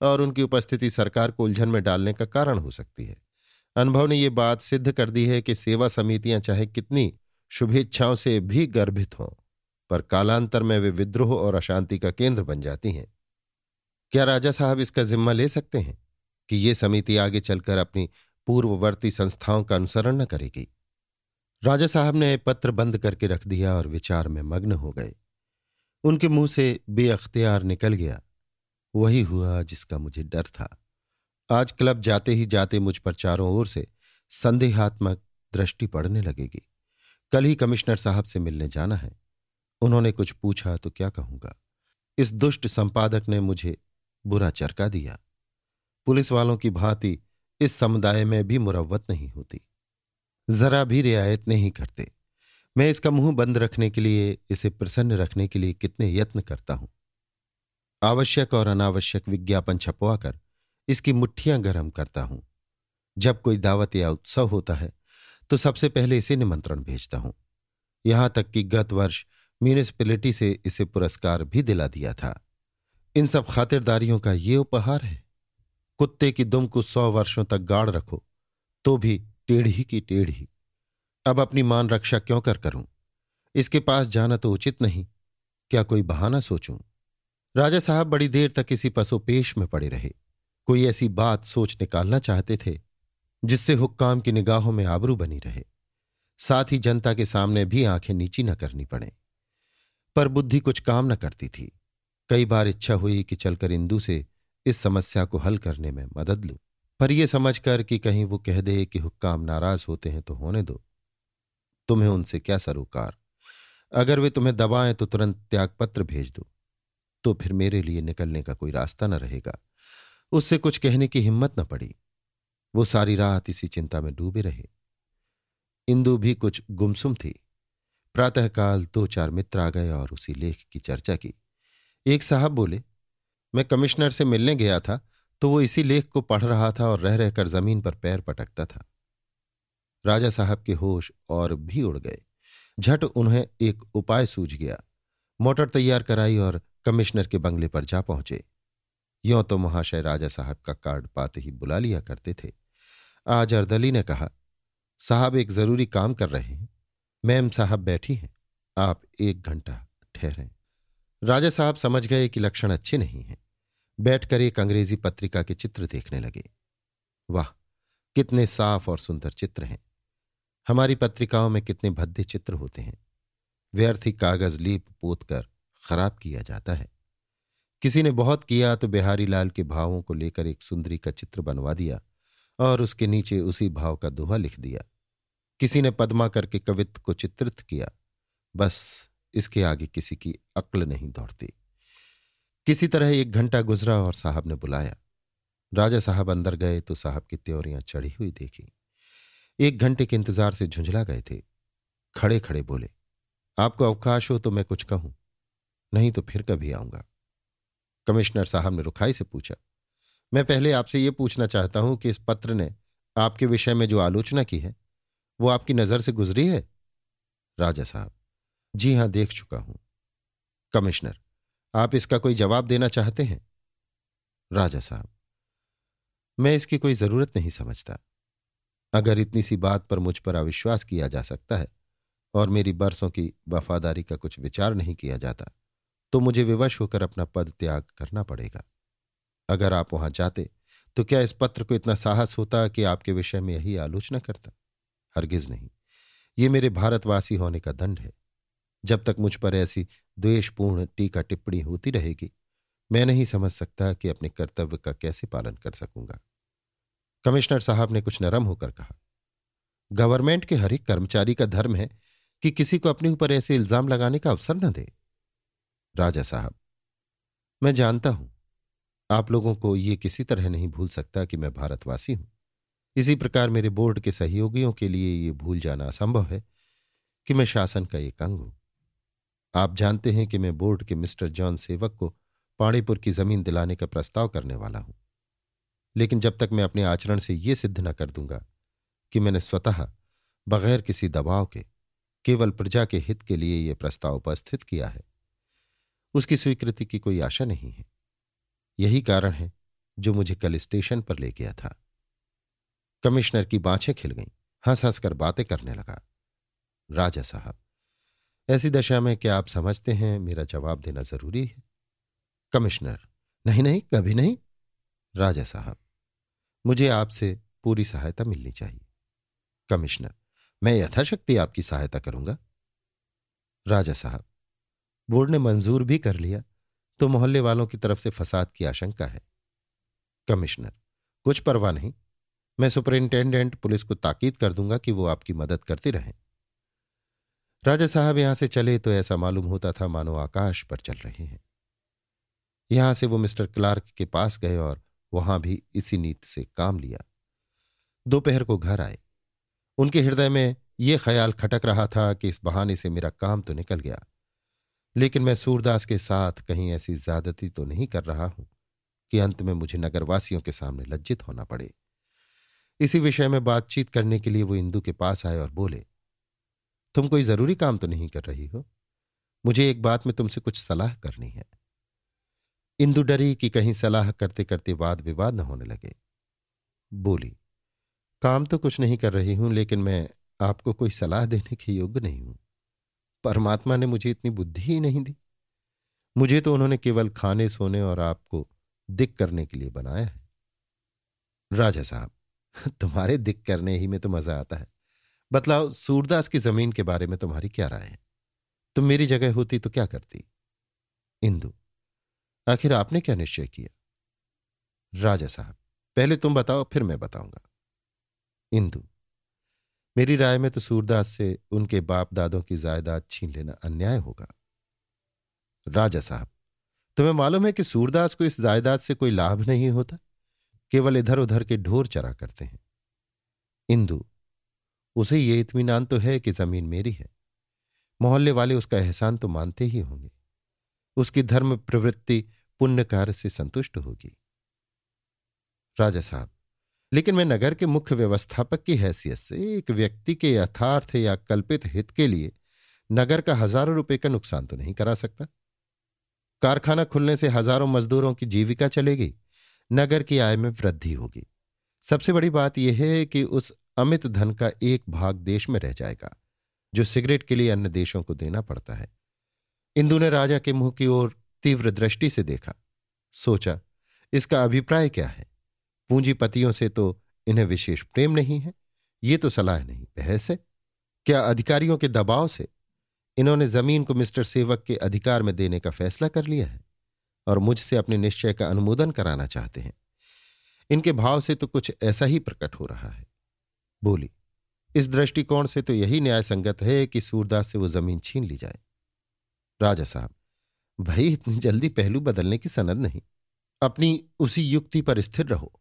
और उनकी उपस्थिति सरकार को उलझन में डालने का कारण हो सकती है। अनुभव ने यह बात सिद्ध कर दी है कि सेवा समितियाँ चाहे कितनी शुभेच्छाओं से भी गर्भित हों, पर कालांतर में वे विद्रोह और अशांति का केंद्र बन जाती हैं। क्या राजा साहब इसका जिम्मा ले सकते हैं कि ये समिति आगे चलकर अपनी पूर्ववर्ती संस्थाओं का अनुसरण न करेगी? राजा साहब ने पत्र बंद करके रख दिया और विचार में मग्न हो गए। उनके मुँह से बेअख्तियार निकल गया। वही हुआ जिसका मुझे डर था। आज क्लब जाते ही जाते मुझ पर चारों ओर से संदेहात्मक दृष्टि पड़ने लगेगी। कल ही कमिश्नर साहब से मिलने जाना है। उन्होंने कुछ पूछा तो क्या कहूँगा? इस दुष्ट संपादक ने मुझे बुरा चरका दिया। पुलिस वालों की भांति इस समुदाय में भी मुरवत नहीं होती। जरा भी रियायत नहीं करते। मैं इसका मुँह बंद रखने के लिए, इसे प्रसन्न रखने के लिए कितने यत्न करता हूँ। आवश्यक और अनावश्यक विज्ञापन छपवाकर इसकी मुट्ठियाँ गर्म करता हूँ। जब कोई दावत या उत्सव होता है तो सबसे पहले इसे निमंत्रण भेजता हूँ। यहाँ तक कि गत वर्ष म्यूनिसिपैलिटी से इसे पुरस्कार भी दिला दिया था। इन सब खातिरदारियों का ये उपहार है। कुत्ते की दुम को सौ वर्षों तक गाड़ रखो तो भी टेढ़ी की टेढ़ी। अब अपनी मान रक्षा क्यों कर करूँ? इसके पास जाना तो उचित नहीं। क्या कोई बहाना सोचूं? राजा साहब बड़ी देर तक इसी पसोपेश में पड़े रहे। कोई ऐसी बात सोच निकालना चाहते थे, जिससे हुक्काम की निगाहों में आबरू बनी रहे। साथ ही जनता के सामने भी आँखें नीची न करनी पड़े। पर बुद्धि कुछ काम न करती थी। कई बार इच्छा हुई कि चलकर इंदू से इस समस्या को हल करने में मदद लूँ। पर यह समझकर कि कहीं वो कह दे कि हुक्काम नाराज़ होते हैं तो होने दो। तुम्हें उनसे क्या सरोकार? अगर वे तुम्हें दबाएँ तो तुरंत त्यागपत्र भेज दो। तो फिर मेरे लिए निकलने का कोई रास्ता न रहेगा। उससे कुछ कहने की हिम्मत न पड़ी। वो सारी रात इसी चिंता में डूबे रहे। इंदु भी कुछ गुमसुम थी। प्रातःकाल दो चार मित्र आ गए और उसी लेख की चर्चा की। एक साहब बोले, मैं कमिश्नर से मिलने गया था तो वो इसी लेख को पढ़ रहा था और रह रहकर ज़मीन पर पैर पटकता था। राजा साहब के होश और भी उड़ गए। झट उन्हें एक उपाय सूझ गया। मोटर तैयार कराई और कमिश्नर के बंगले पर जा पहुँचे। यों तो महाशय राजा साहब का कार्ड पाते ही बुला लिया करते थे। आज अर्दली ने कहा, साहब एक ज़रूरी काम कर रहे हैं। मैम साहब बैठी हैं। आप एक घंटा ठहरें। राजा साहब समझ गए कि लक्षण अच्छे नहीं हैं। बैठकर एक अंग्रेज़ी पत्रिका के चित्र देखने लगे। वाह, कितने साफ़ और सुंदर चित्र हैं। हमारी पत्रिकाओं में कितने भद्दे चित्र होते हैं। व्यर्थी कागज़ लीप पोत कर खराब किया जाता है। किसी ने बहुत किया तो बिहारी लाल के भावों को लेकर एक सुंदरी का चित्र बनवा दिया और उसके नीचे उसी भाव का दोहा लिख दिया। किसी ने पद्मा करके कवित्व को चित्रित किया। बस इसके आगे किसी की अक्ल नहीं दौड़ती। किसी तरह एक घंटा गुजरा और साहब ने बुलाया। राजा साहब अंदर गए तो साहब की त्योरियाँ चढ़ी हुई देखी। एक घंटे के इंतज़ार से झुंझला गए थे। खड़े खड़े बोले, आपको अवकाश हो तो मैं कुछ कहूँ, नहीं तो फिर कभी आऊँगा। कमिश्नर साहब ने रुखाई से पूछा, मैं पहले आपसे यह पूछना चाहता हूँ कि इस पत्र ने आपके विषय में जो आलोचना की है, वो आपकी नज़र से गुजरी है? राजा साहब, जी हाँ, देख चुका हूँ। कमिश्नर, आप इसका कोई जवाब देना चाहते हैं? राजा साहब, मैं इसकी कोई ज़रूरत नहीं समझता। अगर इतनी सी बात पर मुझ पर अविश्वास किया जा सकता है और मेरी बरसों की वफादारी का कुछ विचार नहीं किया जाता तो मुझे विवश होकर अपना पद त्याग करना पड़ेगा। अगर आप वहाँ जाते तो क्या इस पत्र को इतना साहस होता कि आपके विषय में यही आलोचना करता? हरगिज नहीं। ये मेरे भारतवासी होने का दंड है। जब तक मुझ पर ऐसी द्वेषपूर्ण टीका टिप्पणी होती रहेगी, मैं नहीं समझ सकता कि अपने कर्तव्य का कैसे पालन कर सकूँगा। कमिश्नर साहब ने कुछ नरम होकर कहा, गवर्नमेंट के हर एक कर्मचारी का धर्म है कि किसी को अपने ऊपर ऐसे इल्ज़ाम लगाने का अवसर न दे। राजा साहब, मैं जानता हूँ, आप लोगों को ये किसी तरह नहीं भूल सकता कि मैं भारतवासी हूँ। इसी प्रकार मेरे बोर्ड के सहयोगियों के लिए ये भूल जाना असंभव है कि मैं शासन का एक अंग हूँ। आप जानते हैं कि मैं बोर्ड के मिस्टर जॉन सेवक को पाणीपुर की ज़मीन दिलाने का प्रस्ताव करने वाला हूँ। लेकिन जब तक मैं अपने आचरण से यह सिद्ध न कर दूँगा कि मैंने स्वतः बगैर किसी दबाव के, केवल प्रजा के हित के लिए यह प्रस्ताव उपस्थित किया है, उसकी स्वीकृति की कोई आशा नहीं है। यही कारण है जो मुझे कल स्टेशन पर ले गया था। कमिश्नर की बाछें खिल गईं, हंस हंसकर बातें करने लगा। राजा साहब, ऐसी दशा में क्या आप समझते हैं मेरा जवाब देना ज़रूरी है? कमिश्नर, नहीं नहीं, कभी नहीं। राजा साहब मुझे आपसे पूरी सहायता मिलनी चाहिए। कमिश्नर, मैं यथाशक्ति आपकी सहायता करूँगा। राजा साहब, बोर्ड ने मंजूर भी कर लिया तो मोहल्ले वालों की तरफ़ से फसाद की आशंका है। कमिश्नर, कुछ परवाह नहीं। मैं सुपरिंटेंडेंट पुलिस को ताकीद कर दूँगा कि वो आपकी मदद करती रहें। राजा साहब यहाँ से चले तो ऐसा मालूम होता था मानो आकाश पर चल रहे हैं। यहाँ से वो मिस्टर क्लार्क के पास गए और वहाँ भी इसी नीति से काम लिया। दोपहर को घर आए। उनके हृदय में यह ख्याल खटक रहा था कि इस बहाने से मेरा काम तो निकल गया। लेकिन मैं सूरदास के साथ कहीं ऐसी ज्यादती तो नहीं कर रहा हूँ कि अंत में मुझे नगरवासियों के सामने लज्जित होना पड़े। इसी विषय में बातचीत करने के लिए वो इंदु के पास आए और बोले, तुम कोई ज़रूरी काम तो नहीं कर रही हो? मुझे एक बात में तुमसे कुछ सलाह करनी है। इंदु डरी कि कहीं सलाह करते करते वाद विवाद न होने लगे। बोली, काम तो कुछ नहीं कर रही हूँ, लेकिन मैं आपको कोई सलाह देने के योग्य नहीं हूँ। परमात्मा ने मुझे इतनी बुद्धि ही नहीं दी। मुझे तो उन्होंने केवल खाने, सोने और आपको दिक करने के लिए बनाया है। राजा साहब, तुम्हारे दिक करने ही में तो मज़ा आता है। बतलाओ, सूरदास की ज़मीन के बारे में तुम्हारी क्या राय है? तुम मेरी जगह होती तो क्या करती? इंदु आखिर आपने क्या निश्चय किया? राजा साहब, पहले तुम बताओ, फिर मैं बताऊँगा। इंदु, मेरी राय में तो सूरदास से उनके बाप दादों की जायदाद छीन लेना अन्याय होगा। राजा साहब, तुम्हें मालूम है कि सूरदास को इस जायदाद से कोई लाभ नहीं होता? केवल इधर उधर के ढोर चरा करते हैं। इंदु, उसे ये इत्मीनान तो है कि ज़मीन मेरी है। मोहल्ले वाले उसका एहसान तो मानते ही होंगे। उसकी धर्म प्रवृत्ति पुण्य कार्य से संतुष्ट होगी। राजा साहब, लेकिन मैं नगर के मुख्य व्यवस्थापक की हैसियत से एक व्यक्ति के यथार्थ या कल्पित हित के लिए नगर का हज़ारों रुपए का नुकसान तो नहीं करा सकता। कारखाना खुलने से हज़ारों मजदूरों की जीविका चलेगी, नगर की आय में वृद्धि होगी। सबसे बड़ी बात यह है कि उस अमित धन का एक भाग देश में रह जाएगा, जो सिगरेट के लिए अन्य देशों को देना पड़ता है। इंदु ने राजा के मुँह की ओर तीव्र दृष्टि से देखा। सोचा, इसका अभिप्राय क्या है? पूंजीपतियों से तो इन्हें विशेष प्रेम नहीं है, ये तो सलाह नहीं, बहस है। क्या अधिकारियों के दबाव से इन्होंने ज़मीन को मिस्टर सेवक के अधिकार में देने का फैसला कर लिया है और मुझसे अपने निश्चय का अनुमोदन कराना चाहते हैं? इनके भाव से तो कुछ ऐसा ही प्रकट हो रहा है। बोली, इस दृष्टिकोण से तो यही न्याय संगत है कि सूरदास से वो ज़मीन छीन ली जाए। राजा साहब भाई, इतनी जल्दी पहलू बदलने की सनद नहीं। अपनी उसी युक्ति पर स्थिर रहो।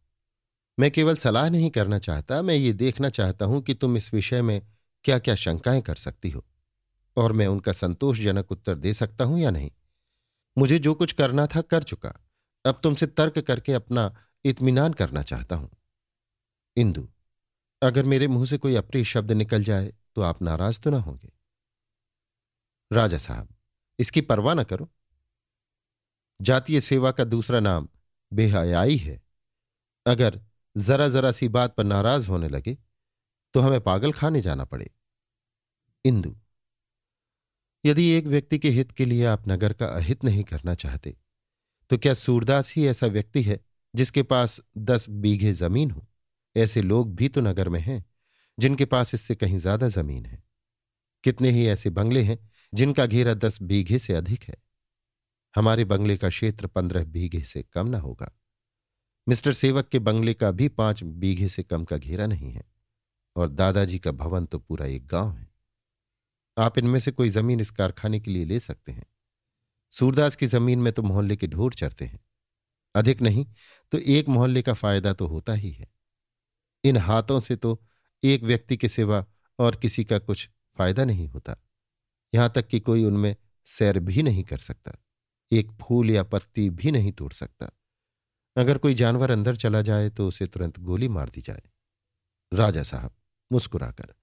मैं केवल सलाह नहीं करना चाहता, मैं ये देखना चाहता हूँ कि तुम इस विषय में क्या क्या शंकाएँ कर सकती हो, और मैं उनका संतोषजनक उत्तर दे सकता हूँ या नहीं। मुझे जो कुछ करना था कर चुका। अब तुमसे तर्क करके अपना इत्मीनान करना चाहता हूँ। इंदु, अगर मेरे मुँह से कोई अप्रिय शब्द निकल जाए तो आप नाराज़ तो ना होंगे। राजा साहब, इसकी परवाह न करो। जातीय सेवा का दूसरा नाम बेहयाई है। अगर जरा जरा सी बात पर नाराज़ होने लगे तो हमें पागल खाने जाना पड़े। इंदु, यदि एक व्यक्ति के हित के लिए आप नगर का अहित नहीं करना चाहते तो क्या सूरदास ही ऐसा व्यक्ति है जिसके पास दस बीघे ज़मीन हो? ऐसे लोग भी तो नगर में हैं, जिनके पास इससे कहीं ज़्यादा ज़मीन है। कितने ही ऐसे बंगले हैं जिनका घेरा दस बीघे से अधिक है। हमारे बंगले का क्षेत्र पंद्रह बीघे से कम ना होगा। मिस्टर सेवक के बंगले का भी पाँच बीघे से कम का घेरा नहीं है, और दादाजी का भवन तो पूरा एक गाँव है। आप इनमें से कोई ज़मीन इस कारखाने के लिए ले सकते हैं। सूरदास की ज़मीन में तो मोहल्ले के ढोर चढ़ते हैं। अधिक नहीं तो एक मोहल्ले का फ़ायदा तो होता ही है। इन हाथों से तो एक व्यक्ति के सिवा और किसी का कुछ फ़ायदा नहीं होता। यहाँ तक कि कोई उनमें सैर भी नहीं कर सकता। एक फूल या पत्ती भी नहीं तोड़ सकता। अगर कोई जानवर अंदर चला जाए तो उसे तुरंत गोली मार दी जाए। राजा साहब, मुस्कुराकर,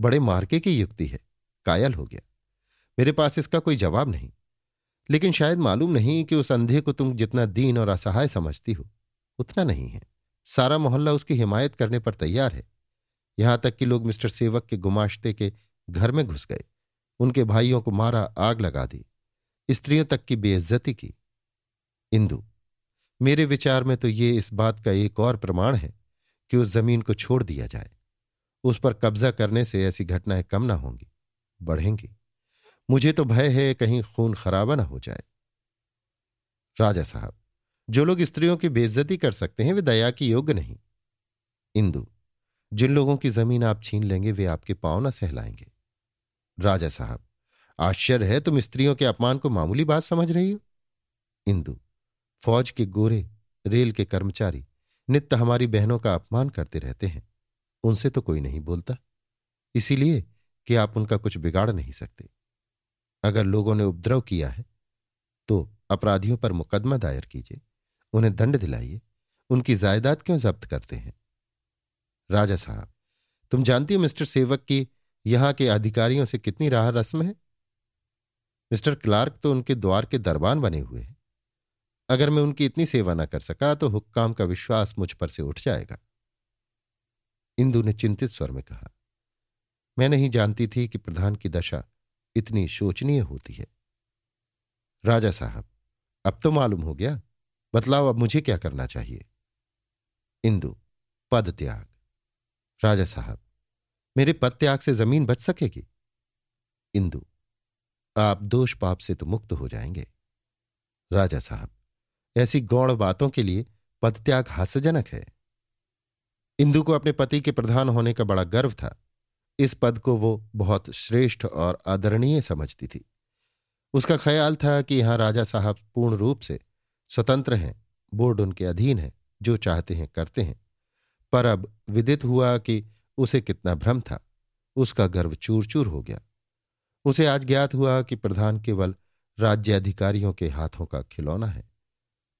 बड़े मार्के की युक्ति है, कायल हो गया। मेरे पास इसका कोई जवाब नहीं। लेकिन शायद मालूम नहीं कि उस अंधे को तुम जितना दीन और असहाय समझती हो, उतना नहीं है। सारा मोहल्ला उसकी हिमायत करने पर तैयार है। यहाँ तक कि लोग मिस्टर सेवक के गुमाश्ते के घर में घुस गए। उनके भाइयों को मारा आग लगा दी। स्त्रियों तक की बेइज्जती की। इंदु, मेरे विचार में तो ये इस बात का एक और प्रमाण है कि उस ज़मीन को छोड़ दिया जाए। उस पर कब्जा करने से ऐसी घटनाएँ कम ना होंगी, बढ़ेंगी। मुझे तो भय है कहीं खून खराबा ना हो जाए। राजा साहब, जो लोग स्त्रियों की बेइज्जती कर सकते हैं, वे दया की योग्य नहीं। इंदु, जिन लोगों की ज़मीन आप छीन लेंगे, वे आपके पाँव ना सहलाएँगे। राजा साहब आश्चर्य है तुम स्त्रियों के अपमान को मामूली बात समझ रही हो। इंदु, फौज के गोरे, रेल के कर्मचारी, नित्य हमारी बहनों का अपमान करते रहते हैं। उनसे तो कोई नहीं बोलता। इसीलिए कि आप उनका कुछ बिगाड़ नहीं सकते। अगर लोगों ने उपद्रव किया है तो अपराधियों पर मुकदमा दायर कीजिए। उन्हें दंड दिलाइए। उनकी जायदाद क्यों जब्त करते हैं? राजा साहब, तुम जानती हो मिस्टर सेवक की यहाँ के अधिकारियों से कितनी राह रस्म है? मिस्टर क्लार्क तो उनके द्वार के दरबान बने हुए हैं। अगर मैं उनकी इतनी सेवा न कर सका तो हुक्काम का विश्वास मुझ पर से उठ जाएगा। इंदु ने चिंतित स्वर में कहा, मैं नहीं जानती थी कि प्रधान की दशा इतनी शोचनीय होती है। राजा साहब, अब तो मालूम हो गया बतलाओ अब मुझे क्या करना चाहिए? इंदु, पद त्याग। राजा साहब, मेरे पद त्याग से ज़मीन बच सकेगी? इंदु आप दोष पाप से तो मुक्त हो जाएँगे। राजा साहब, ऐसी गौण बातों के लिए पदत्याग हास्यजनक है। इंदु को अपने पति के प्रधान होने का बड़ा गर्व था। इस पद को वो बहुत श्रेष्ठ और आदरणीय समझती थी। उसका ख्याल था कि यहाँ राजा साहब पूर्ण रूप से स्वतंत्र हैं, बोर्ड उनके अधीन है, जो चाहते हैं, करते हैं। पर अब विदित हुआ कि उसे कितना भ्रम था। उसका गर्व चूर चूर हो गया। उसे आज ज्ञात हुआ कि प्रधान केवल राज्य अधिकारियों के हाथों का खिलौना है।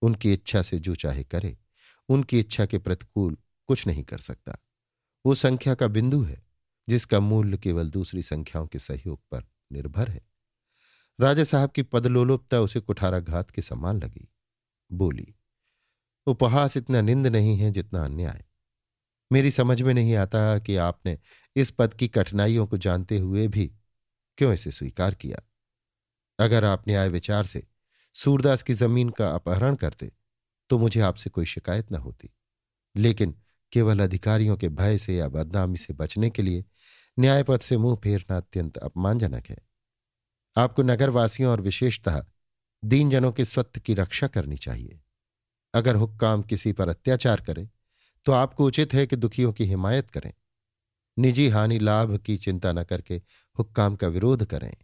उनकी इच्छा से जो चाहे करे, उनकी इच्छा के प्रतिकूल कुछ नहीं कर सकता। वो संख्या का बिंदु है, जिसका मूल्य केवल दूसरी संख्याओं के सहयोग पर निर्भर है। राजा साहब की पदलोलुपता उसे कुठाराघात के समान लगी। बोली, उपहास इतना निंद नहीं है जितना अन्याय। मेरी समझ में नहीं आता कि आपने इस पद की कठिनाइयों को जानते हुए भी क्यों इसे स्वीकार किया? अगर आप न्याय विचार से सूरदास की ज़मीन का अपहरण करते तो मुझे आपसे कोई शिकायत न होती। लेकिन केवल अधिकारियों के भय से या बदनामी से बचने के लिए न्यायपद से मुँह फेरना अत्यंत अपमानजनक है। आपको नगरवासियों और विशेषतः दीनजनों के स्वत्व की रक्षा करनी चाहिए। अगर हुक्काम किसी पर अत्याचार करे तो आपको उचित है कि दुखियों की हिमायत करें। निजी हानि लाभ की चिंता न करके हुक्काम का विरोध करें।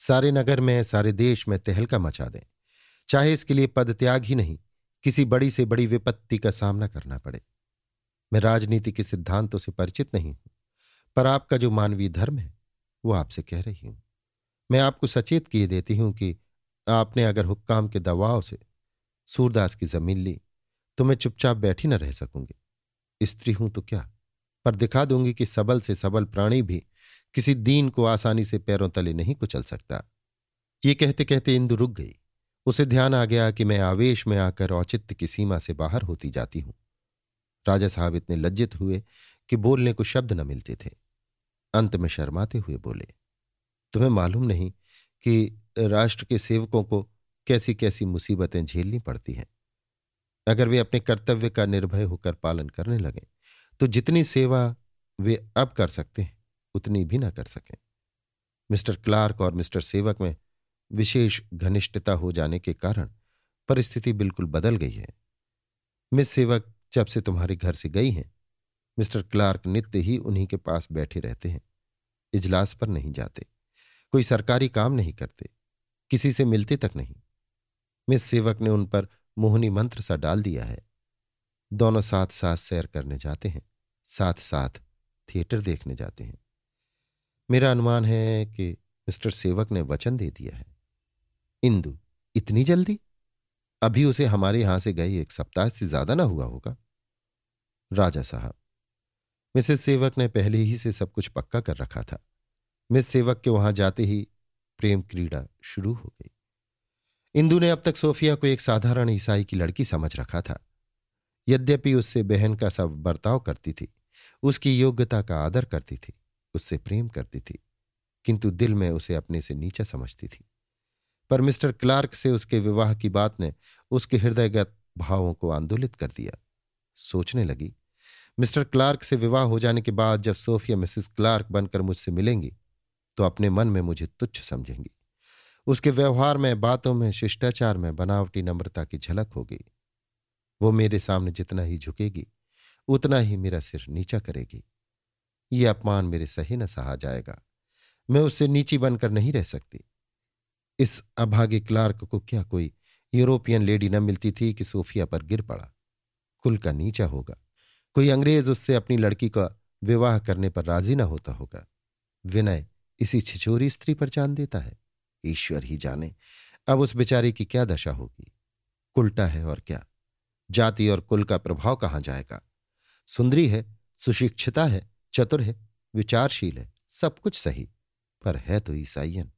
सारे नगर में, सारे देश में तहलका मचा दें। चाहे इसके लिए पद त्याग ही नहीं, किसी बड़ी से बड़ी विपत्ति का सामना करना पड़े। मैं राजनीति के सिद्धांतों से परिचित नहीं हूँ, पर आपका जो मानवीय धर्म है, वो आपसे कह रही हूँ। मैं आपको सचेत किए देती हूँ कि आपने अगर हुक्काम के दबाव से सूरदास की ज़मीन ली तो मैं चुपचाप बैठी न रह सकूँगी। स्त्री हूँ तो क्या? पर दिखा दूँगी कि सबल से सबल प्राणी भी किसी दीन को आसानी से पैरों तले नहीं कुचल सकता। ये कहते कहते इंदु रुक गई। उसे ध्यान आ गया कि मैं आवेश में आकर औचित्य की सीमा से बाहर होती जाती हूँ। राजा साहब इतने लज्जित हुए कि बोलने को शब्द न मिलते थे। अंत में शर्माते हुए बोले, तुम्हें मालूम नहीं कि राष्ट्र के सेवकों को कैसी कैसी मुसीबतें झेलनी पड़ती हैं? अगर वे अपने कर्तव्य का निर्भय होकर पालन करने लगे तो जितनी सेवा वे अब कर सकते हैं। उतनी भी ना कर सकें। मिस्टर क्लार्क और मिस्टर सेवक में विशेष घनिष्ठता हो जाने के कारण परिस्थिति बिल्कुल बदल गई है। मिस सेवक जब से तुम्हारे घर से गई हैं, मिस्टर क्लार्क नित्य ही उन्हीं के पास बैठे रहते हैं, इजलास पर नहीं जाते, कोई सरकारी काम नहीं करते, किसी से मिलते तक नहीं। मिस सेवक ने उन पर मोहनी मंत्र सा डाल दिया है। दोनों साथ साथ सैर करने जाते हैं, साथ साथ थिएटर देखने जाते हैं। मेरा अनुमान है कि मिस्टर सेवक ने वचन दे दिया है। इंदु, इतनी जल्दी? अभी उसे हमारे यहाँ से गए एक सप्ताह से ज़्यादा ना हुआ होगा। राजा साहब, मिसेस सेवक ने पहले ही से सब कुछ पक्का कर रखा था। मिस सेवक के वहाँ जाते ही प्रेम क्रीड़ा शुरू हो गई। इंदु ने अब तक सोफिया को एक साधारण ईसाई की लड़की समझ रखा था। यद्यपि उससे बहन का सब बर्ताव करती थी, उसकी योग्यता का आदर करती थी। उससे प्रेम करती थी, किंतु दिल में उसे अपने से नीचा समझती थी। पर मिस्टर क्लार्क से उसके विवाह की बात ने उसके हृदयगत भावों को आंदोलित कर दिया। सोचने लगी, मिस्टर क्लार्क से विवाह हो जाने के बाद जब सोफिया मिसेस क्लार्क बनकर मुझसे मिलेंगी तो अपने मन में मुझे तुच्छ समझेंगी। उसके व्यवहार में, बातों में, शिष्टाचार में बनावटी नम्रता की झलक होगी। वो मेरे सामने जितना ही झुकेगी, उतना ही मेरा सिर नीचा करेगी। ये अपमान मेरे सही न सहा जाएगा। मैं उससे नीची बनकर नहीं रह सकती। इस अभागे क्लार्क को क्या कोई यूरोपियन लेडी न मिलती थी कि सोफिया पर गिर पड़ा? कुल का नीचा होगा। कोई अंग्रेज़ उससे अपनी लड़की का विवाह करने पर राज़ी न होता होगा। विनय इसी छिछोरी स्त्री पर जान देता है। ईश्वर ही जाने। अब उस बेचारी की क्या दशा होगी? कुलटा है और क्या? जाति और कुल का प्रभाव कहाँ जाएगा? सुंदरी है, सुशिक्षिता है चतुर है, विचारशील है, सब कुछ सही। पर है तो ईसाइयन।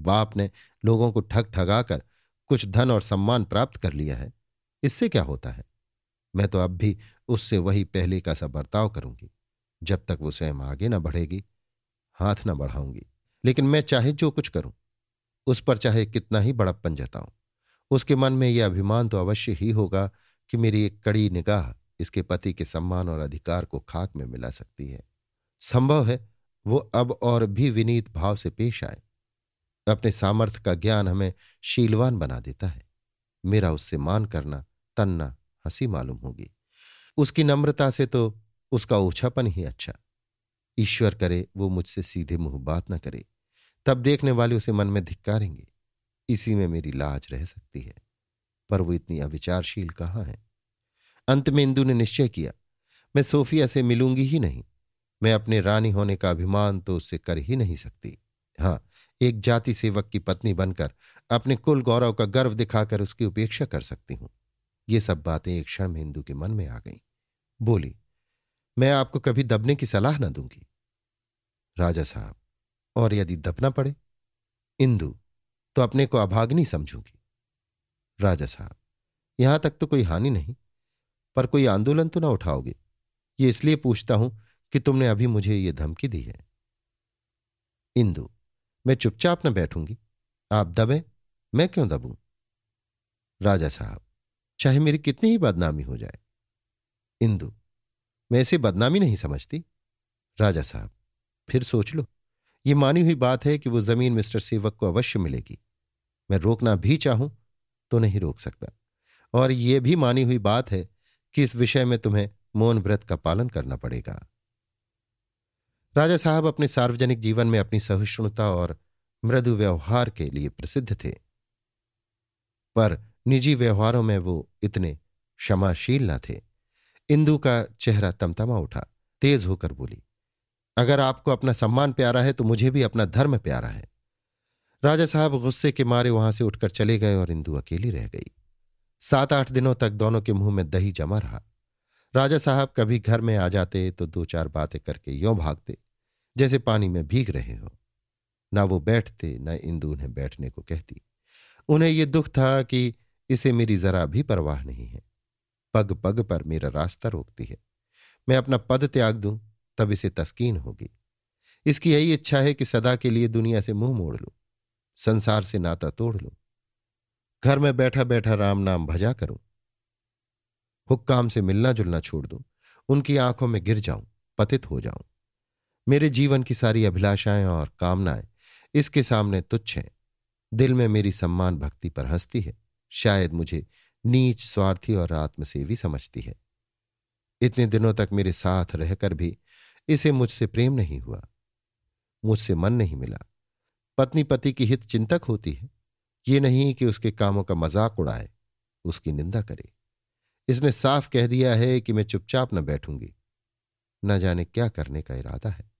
बाप ने लोगों को ठग ठगाकर कुछ धन और सम्मान प्राप्त कर लिया है। इससे क्या होता है? मैं तो अब भी उससे वही पहले का सा बर्ताव करूँगी, जब तक वो स्वयं आगे न बढ़ेगी, हाथ न बढ़ाऊँगी। लेकिन मैं चाहे जो कुछ करूँ, उस पर चाहे कितना ही बड़प्पन जताऊं, उसके मन में यह अभिमान तो अवश्य ही होगा कि मेरी एक कड़ी निगाह इसके पति के सम्मान और अधिकार को खाक में मिला सकती है। संभव है वो अब और भी विनीत भाव से पेश आए। अपने सामर्थ्य का ज्ञान हमें शीलवान बना देता है। मेरा उससे मान करना, तन्ना, हँसी मालूम होगी। उसकी नम्रता से तो उसका ओछापन ही अच्छा। ईश्वर करे, वो मुझसे सीधे मुँह बात न करे। तब देखने वाले उसे मन में धिक्कारेंगे। इसी में मेरी लाज रह सकती है। पर वो इतनी अविचारशील कहाँ है? अंत में इंदु ने निश्चय किया, मैं सोफिया से मिलूँगी ही नहीं। मैं अपने रानी होने का अभिमान तो उससे कर ही नहीं सकती। हाँ एक जाति सेवक की पत्नी बनकर अपने कुल गौरव का गर्व दिखाकर उसकी उपेक्षा कर सकती हूँ। ये सब बातें एक क्षण में इंदु के मन में आ गईं। बोली, मैं आपको कभी दबने की सलाह न दूँगी। राजा साहब, और यदि दबना पड़े, इंदु तो अपने को अभाग्नि समझूँगी। राजा साहब, यहाँ तक तो कोई हानि नहीं, पर कोई आंदोलन तो ना उठाओगे। ये इसलिए पूछता हूँ कि तुमने अभी मुझे ये धमकी दी है। इंदु, मैं चुपचाप न बैठूँगी। आप दबे, मैं क्यों दबूं? राजा साहब, चाहे मेरी कितनी ही बदनामी हो जाए। इंदु, मैं इसे बदनामी नहीं समझती। राजा साहब, फिर सोच लो। ये मानी हुई बात है कि वो ज़मीन मिस्टर सेवक को अवश्य मिलेगी। मैं रोकना भी चाहूँ तो नहीं रोक सकता। और ये भी मानी हुई बात है कि इस विषय में तुम्हें मौन व्रत का पालन करना पड़ेगा। राजा साहब अपने सार्वजनिक जीवन में अपनी सहिष्णुता और मृदु व्यवहार के लिए प्रसिद्ध थे। पर निजी व्यवहारों में वो इतने क्षमाशील न थे। इंदु का चेहरा तमतमा उठा, तेज होकर बोली, अगर आपको अपना सम्मान प्यारा है तो मुझे भी अपना धर्म प्यारा है। राजा साहब गुस्से के मारे वहाँ से उठकर चले गए और इंदु अकेली रह गई। सात आठ दिनों तक दोनों के मुँह में दही जमा रहा। राजा साहब कभी घर में आ जाते तो दो चार बातें करके यों भागते, जैसे पानी में भीग रहे हो। ना वो बैठते, न इंदु उन्हें बैठने को कहती। उन्हें ये दुख था कि इसे मेरी जरा भी परवाह नहीं है। पग पग पर मेरा रास्ता रोकती है। मैं अपना पद त्याग दूँ, तब इसे तस्कीन होगी। इसकी यही इच्छा है कि सदा के लिए दुनिया से मुँह मोड़ लूँ, संसार से नाता तोड़ लूँ। घर में बैठा बैठा राम नाम भजा करूँ। हुक्काम से मिलना जुलना छोड़ दूँ। उनकी आँखों में गिर जाऊँ, पतित हो जाऊँ। मेरे जीवन की सारी अभिलाषाएँ और कामनाएँ इसके सामने तुच्छ हैं। दिल में मेरी सम्मान भक्ति पर हंसती है। शायद मुझे नीच, स्वार्थी और आत्मसेवी समझती है। इतने दिनों तक मेरे साथ रहकर भी इसे मुझसे प्रेम नहीं हुआ। मुझसे मन नहीं मिला। पत्नी पति की हित चिंतक होती है। ये नहीं कि उसके कामों का मज़ाक उड़ाए, उसकी निंदा करे। इसने साफ़ कह दिया है कि मैं चुपचाप न बैठूँगी। न जाने क्या करने का इरादा है।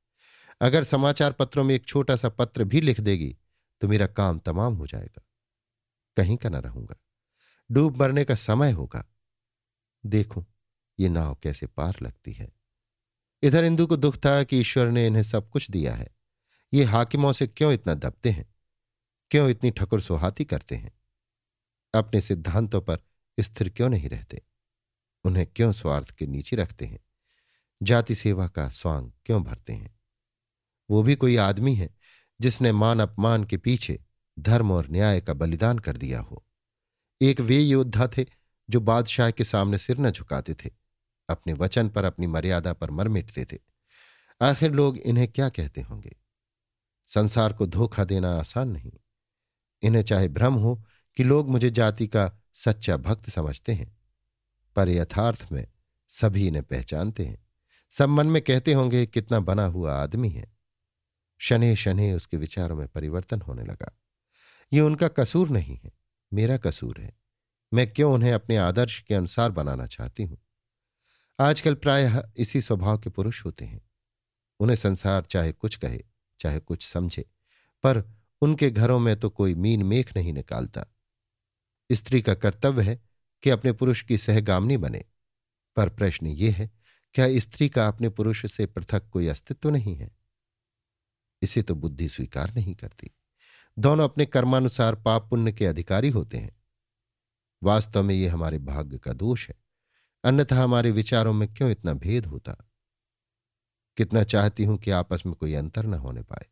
अगर समाचार पत्रों में एक छोटा सा पत्र भी लिख देगी तो मेरा काम तमाम हो जाएगा। कहीं का न रहूँगा। डूब मरने का समय होगा। देखूँ, ये नाव कैसे पार लगती है। इधर इंदु को दुख था कि ईश्वर ने इन्हें सब कुछ दिया है। ये हाकिमों से क्यों इतना दबते हैं? क्यों इतनी ठकुर सुहाती करते हैं? अपने सिद्धांतों पर स्थिर क्यों नहीं रहते? उन्हें क्यों स्वार्थ के नीचे रखते हैं? जाति सेवा का स्वांग क्यों भरते हैं? वो भी कोई आदमी है जिसने मान अपमान के पीछे धर्म और न्याय का बलिदान कर दिया हो। एक वे योद्धा थे जो बादशाह के सामने सिर न झुकाते थे, अपने वचन पर अपनी मर्यादा पर मर मिटते थे। आखिर लोग इन्हें क्या कहते होंगे? संसार को धोखा देना आसान नहीं। इन्हें चाहे भ्रम हो कि लोग मुझे जाति का सच्चा भक्त समझते हैं। पर यथार्थ में सभी इन्हें पहचानते हैं। सब मन में कहते होंगे, कितना बना हुआ आदमी है। शनि शनि उसके विचारों में परिवर्तन होने लगा। ये उनका कसूर नहीं है, मेरा कसूर है। मैं क्यों उन्हें अपने आदर्श के अनुसार बनाना चाहती हूँ? आजकल प्रायः इसी स्वभाव के पुरुष होते हैं। उन्हें संसार चाहे कुछ कहे, चाहे कुछ समझे, पर उनके घरों में तो कोई मीन मेख नहीं निकालता। स्त्री का कर्तव्य है कि अपने पुरुष की सहगामनी बने। पर प्रश्न ये है, क्या स्त्री का अपने पुरुष से पृथक कोई अस्तित्व नहीं है? इसे तो बुद्धि स्वीकार नहीं करती। दोनों अपने कर्मानुसार पाप पुण्य के अधिकारी होते हैं। वास्तव में ये हमारे भाग्य का दोष है। अन्यथा हमारे विचारों में क्यों इतना भेद होता? कितना चाहती हूँ कि आपस में कोई अंतर न होने पाए।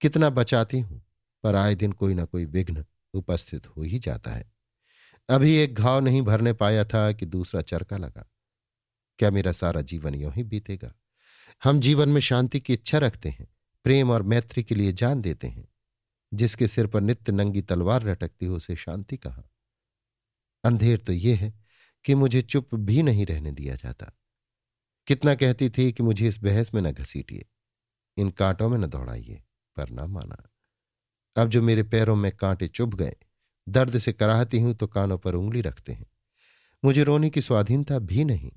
कितना बचाती हूँ, पर आए दिन कोई ना कोई विघ्न उपस्थित हो ही जाता है। अभी एक घाव नहीं भरने पाया था कि दूसरा चरका लगा। क्या मेरा सारा जीवन यों ही बीतेगा? हम जीवन में शांति की इच्छा रखते हैं, प्रेम और मैत्री के लिए जान देते हैं। जिसके सिर पर नित्य नंगी तलवार लटकती हो, उसे शांति कहा? अंधेर तो यह है कि मुझे चुप भी नहीं रहने दिया जाता। कितना कहती थी कि मुझे इस बहस में न घसीटिए, इन कांटों में न दौड़ाइए, पर ना माना। अब जो मेरे पैरों में कांटे चुभ गए दर्द से कराहती हूँ तो कानों पर उंगली रखते हैं। मुझे रोने की स्वाधीनता भी नहीं।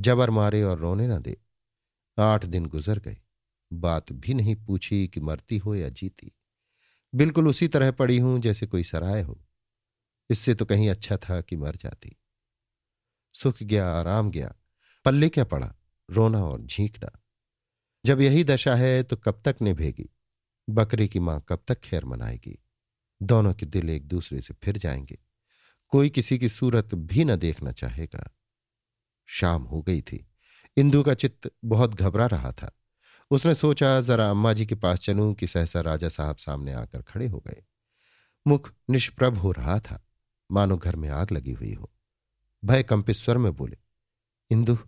जबर मारे और रोने ना दे। आठ दिन गुजर गए। बात भी नहीं पूछी कि मरती हो या जीती। बिल्कुल उसी तरह पड़ी हूँ जैसे कोई सराय हो। इससे तो कहीं अच्छा था कि मर जाती। सुख गया, आराम गया। पल्ले क्या पड़ा? रोना और झींकना। जब यही दशा है तो कब तक निभेगी? बकरी की माँ कब तक खैर मनाएगी? दोनों के दिल एक दूसरे से फिर जाएँगे। कोई किसी की सूरत भी न देखना चाहेगा। शाम हो गई थी। इंदु का चित्त बहुत घबरा रहा था। उसने सोचा, जरा अम्मा जी के पास चलूँ कि सहसा राजा साहब सामने आकर खड़े हो गए। मुख निष्प्रभ हो रहा था। मानो घर में आग लगी हुई हो। भय कंपित स्वर में बोले, इंदु,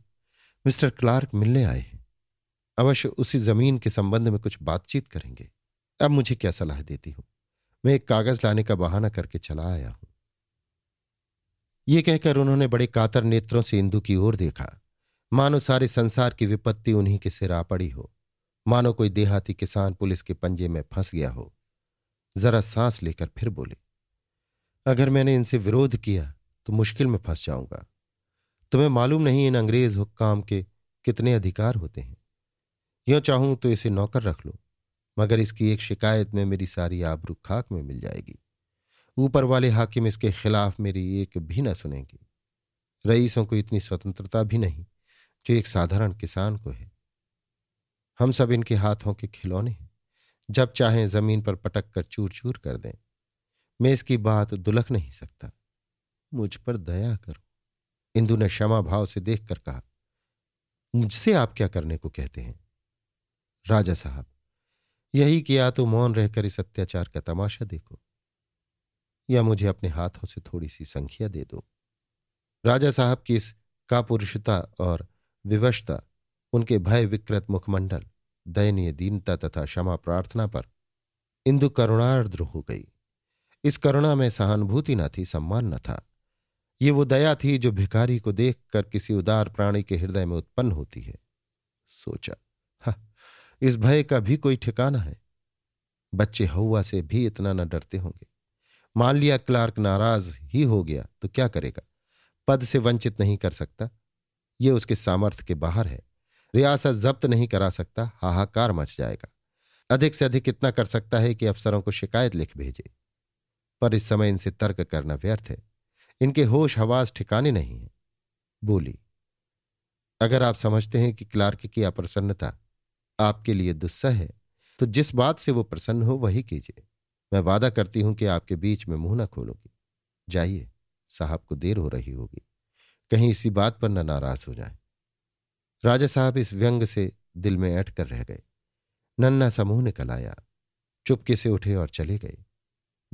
मिस्टर क्लार्क मिलने आए हैं। अवश्य उसी ज़मीन के संबंध में कुछ बातचीत करेंगे। अब मुझे क्या सलाह देती हूँ? मैं एक कागज़ लाने का बहाना करके चला आया हूँ। ये कहकर उन्होंने बड़े कातर नेत्रों से इंदु की ओर देखा। मानो सारे संसार की विपत्ति उन्हीं के सिर आ पड़ी हो। मानो कोई देहाती किसान पुलिस के पंजे में फंस गया हो। जरा सांस लेकर फिर बोले, अगर मैंने इनसे विरोध किया तो मुश्किल में फंस जाऊँगा। तुम्हें मालूम नहीं इन अंग्रेज़ हुक्काम के कितने अधिकार होते हैं। यो चाहूँ तो इसे नौकर रख लो। मगर इसकी एक शिकायत में मेरी सारी आबरू खाक में मिल जाएगी। ऊपर वाले हाकिम इसके खिलाफ मेरी एक भी न सुनेंगे। रईसों को इतनी स्वतंत्रता भी नहीं, जो एक साधारण किसान को है। हम सब इनके हाथों के खिलौने हैं। जब चाहें ज़मीन पर पटक कर चूर चूर कर दें। मैं इसकी बात दुलख नहीं सकता। मुझ पर दया करो। इंदु ने क्षमा भाव से देखकर कहा, मुझसे आप क्या करने को कहते हैं? राजा साहब यही किया तो मौन रहकर इस अत्याचार का तमाशा देखो। या मुझे अपने हाथों से थोड़ी सी संख्या दे दो। राजा साहब की इस कापुरुषता और विवशता, उनके भय विकृत मुखमंडल, दयनीय दीनता तथा क्षमा प्रार्थना पर इंदु करुणार्द्र हो गई। इस करुणा में सहानुभूति न थी, सम्मान न था। ये वो दया थी जो भिखारी को देखकर किसी उदार प्राणी के हृदय में उत्पन्न होती है। सोचा। इस भय का भी कोई ठिकाना है। बच्चे हवा से भी इतना न डरते होंगे। मान लिया क्लार्क नाराज़ ही हो गया तो क्या करेगा? पद से वंचित नहीं कर सकता। ये उसके सामर्थ्य के बाहर है। रियासत जब्त नहीं करा सकता, हाहाकार मच जाएगा। अधिक से अधिक इतना कर सकता है कि अफसरों को शिकायत लिख भेजे। पर इस समय इनसे तर्क करना व्यर्थ है। इनके होश हवास ठिकाने नहीं है। बोली, अगर आप समझते हैं कि क्लार्क की अप्रसन्नता आपके लिए दुस्सह है। तो जिस बात से वो प्रसन्न हो, वही कीजिए। मैं वादा करती हूँ कि आपके बीच में मुँह न खोलूँगी। जाइए, साहब को देर हो रही होगी। कहीं इसी बात पर न नाराज़ हो जाए। राजा साहब इस व्यंग से दिल में ऐठ कर रह गए। नन्ना समूह निकल आया। चुपके से उठे और चले गए।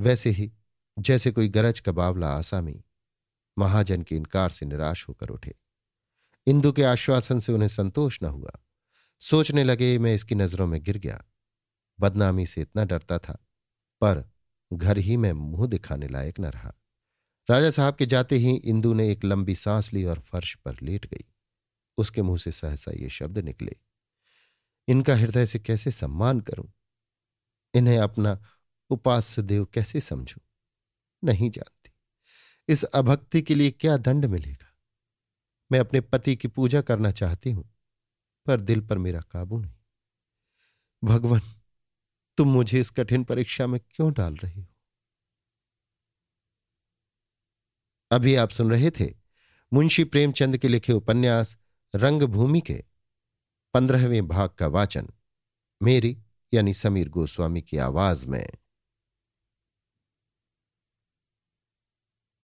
वैसे ही, जैसे कोई गरज का बावला आसामी, महाजन के इनकार से निराश होकर उठे। इंदु के आश्वासन से उन्हें संतोष न हुआ। सोचने लगे, मैं इसकी नज़रों में गिर गया। बदनामी से इतना डरता था, पर घर ही में मुँह दिखाने लायक न रहा। राजा साहब के जाते ही इंदु ने एक लंबी सांस ली और फर्श पर लेट गई। उसके मुँह से सहसा ये शब्द निकले, इनका हृदय से कैसे सम्मान करूँ? इन्हें अपना उपास्य देव कैसे समझू? नहीं जानती। इस अभक्ति के लिए क्या दंड मिलेगा? मैं अपने पति की पूजा करना चाहती हूँ। पर दिल पर मेरा काबू नहीं। भगवान, तुम मुझे इस कठिन परीक्षा में क्यों डाल रहे हो? अभी आप सुन रहे थे मुंशी प्रेमचंद के लिखे उपन्यास रंगभूमि के पंद्रहवें भाग का वाचन, मेरी यानी समीर गोस्वामी की आवाज़ में।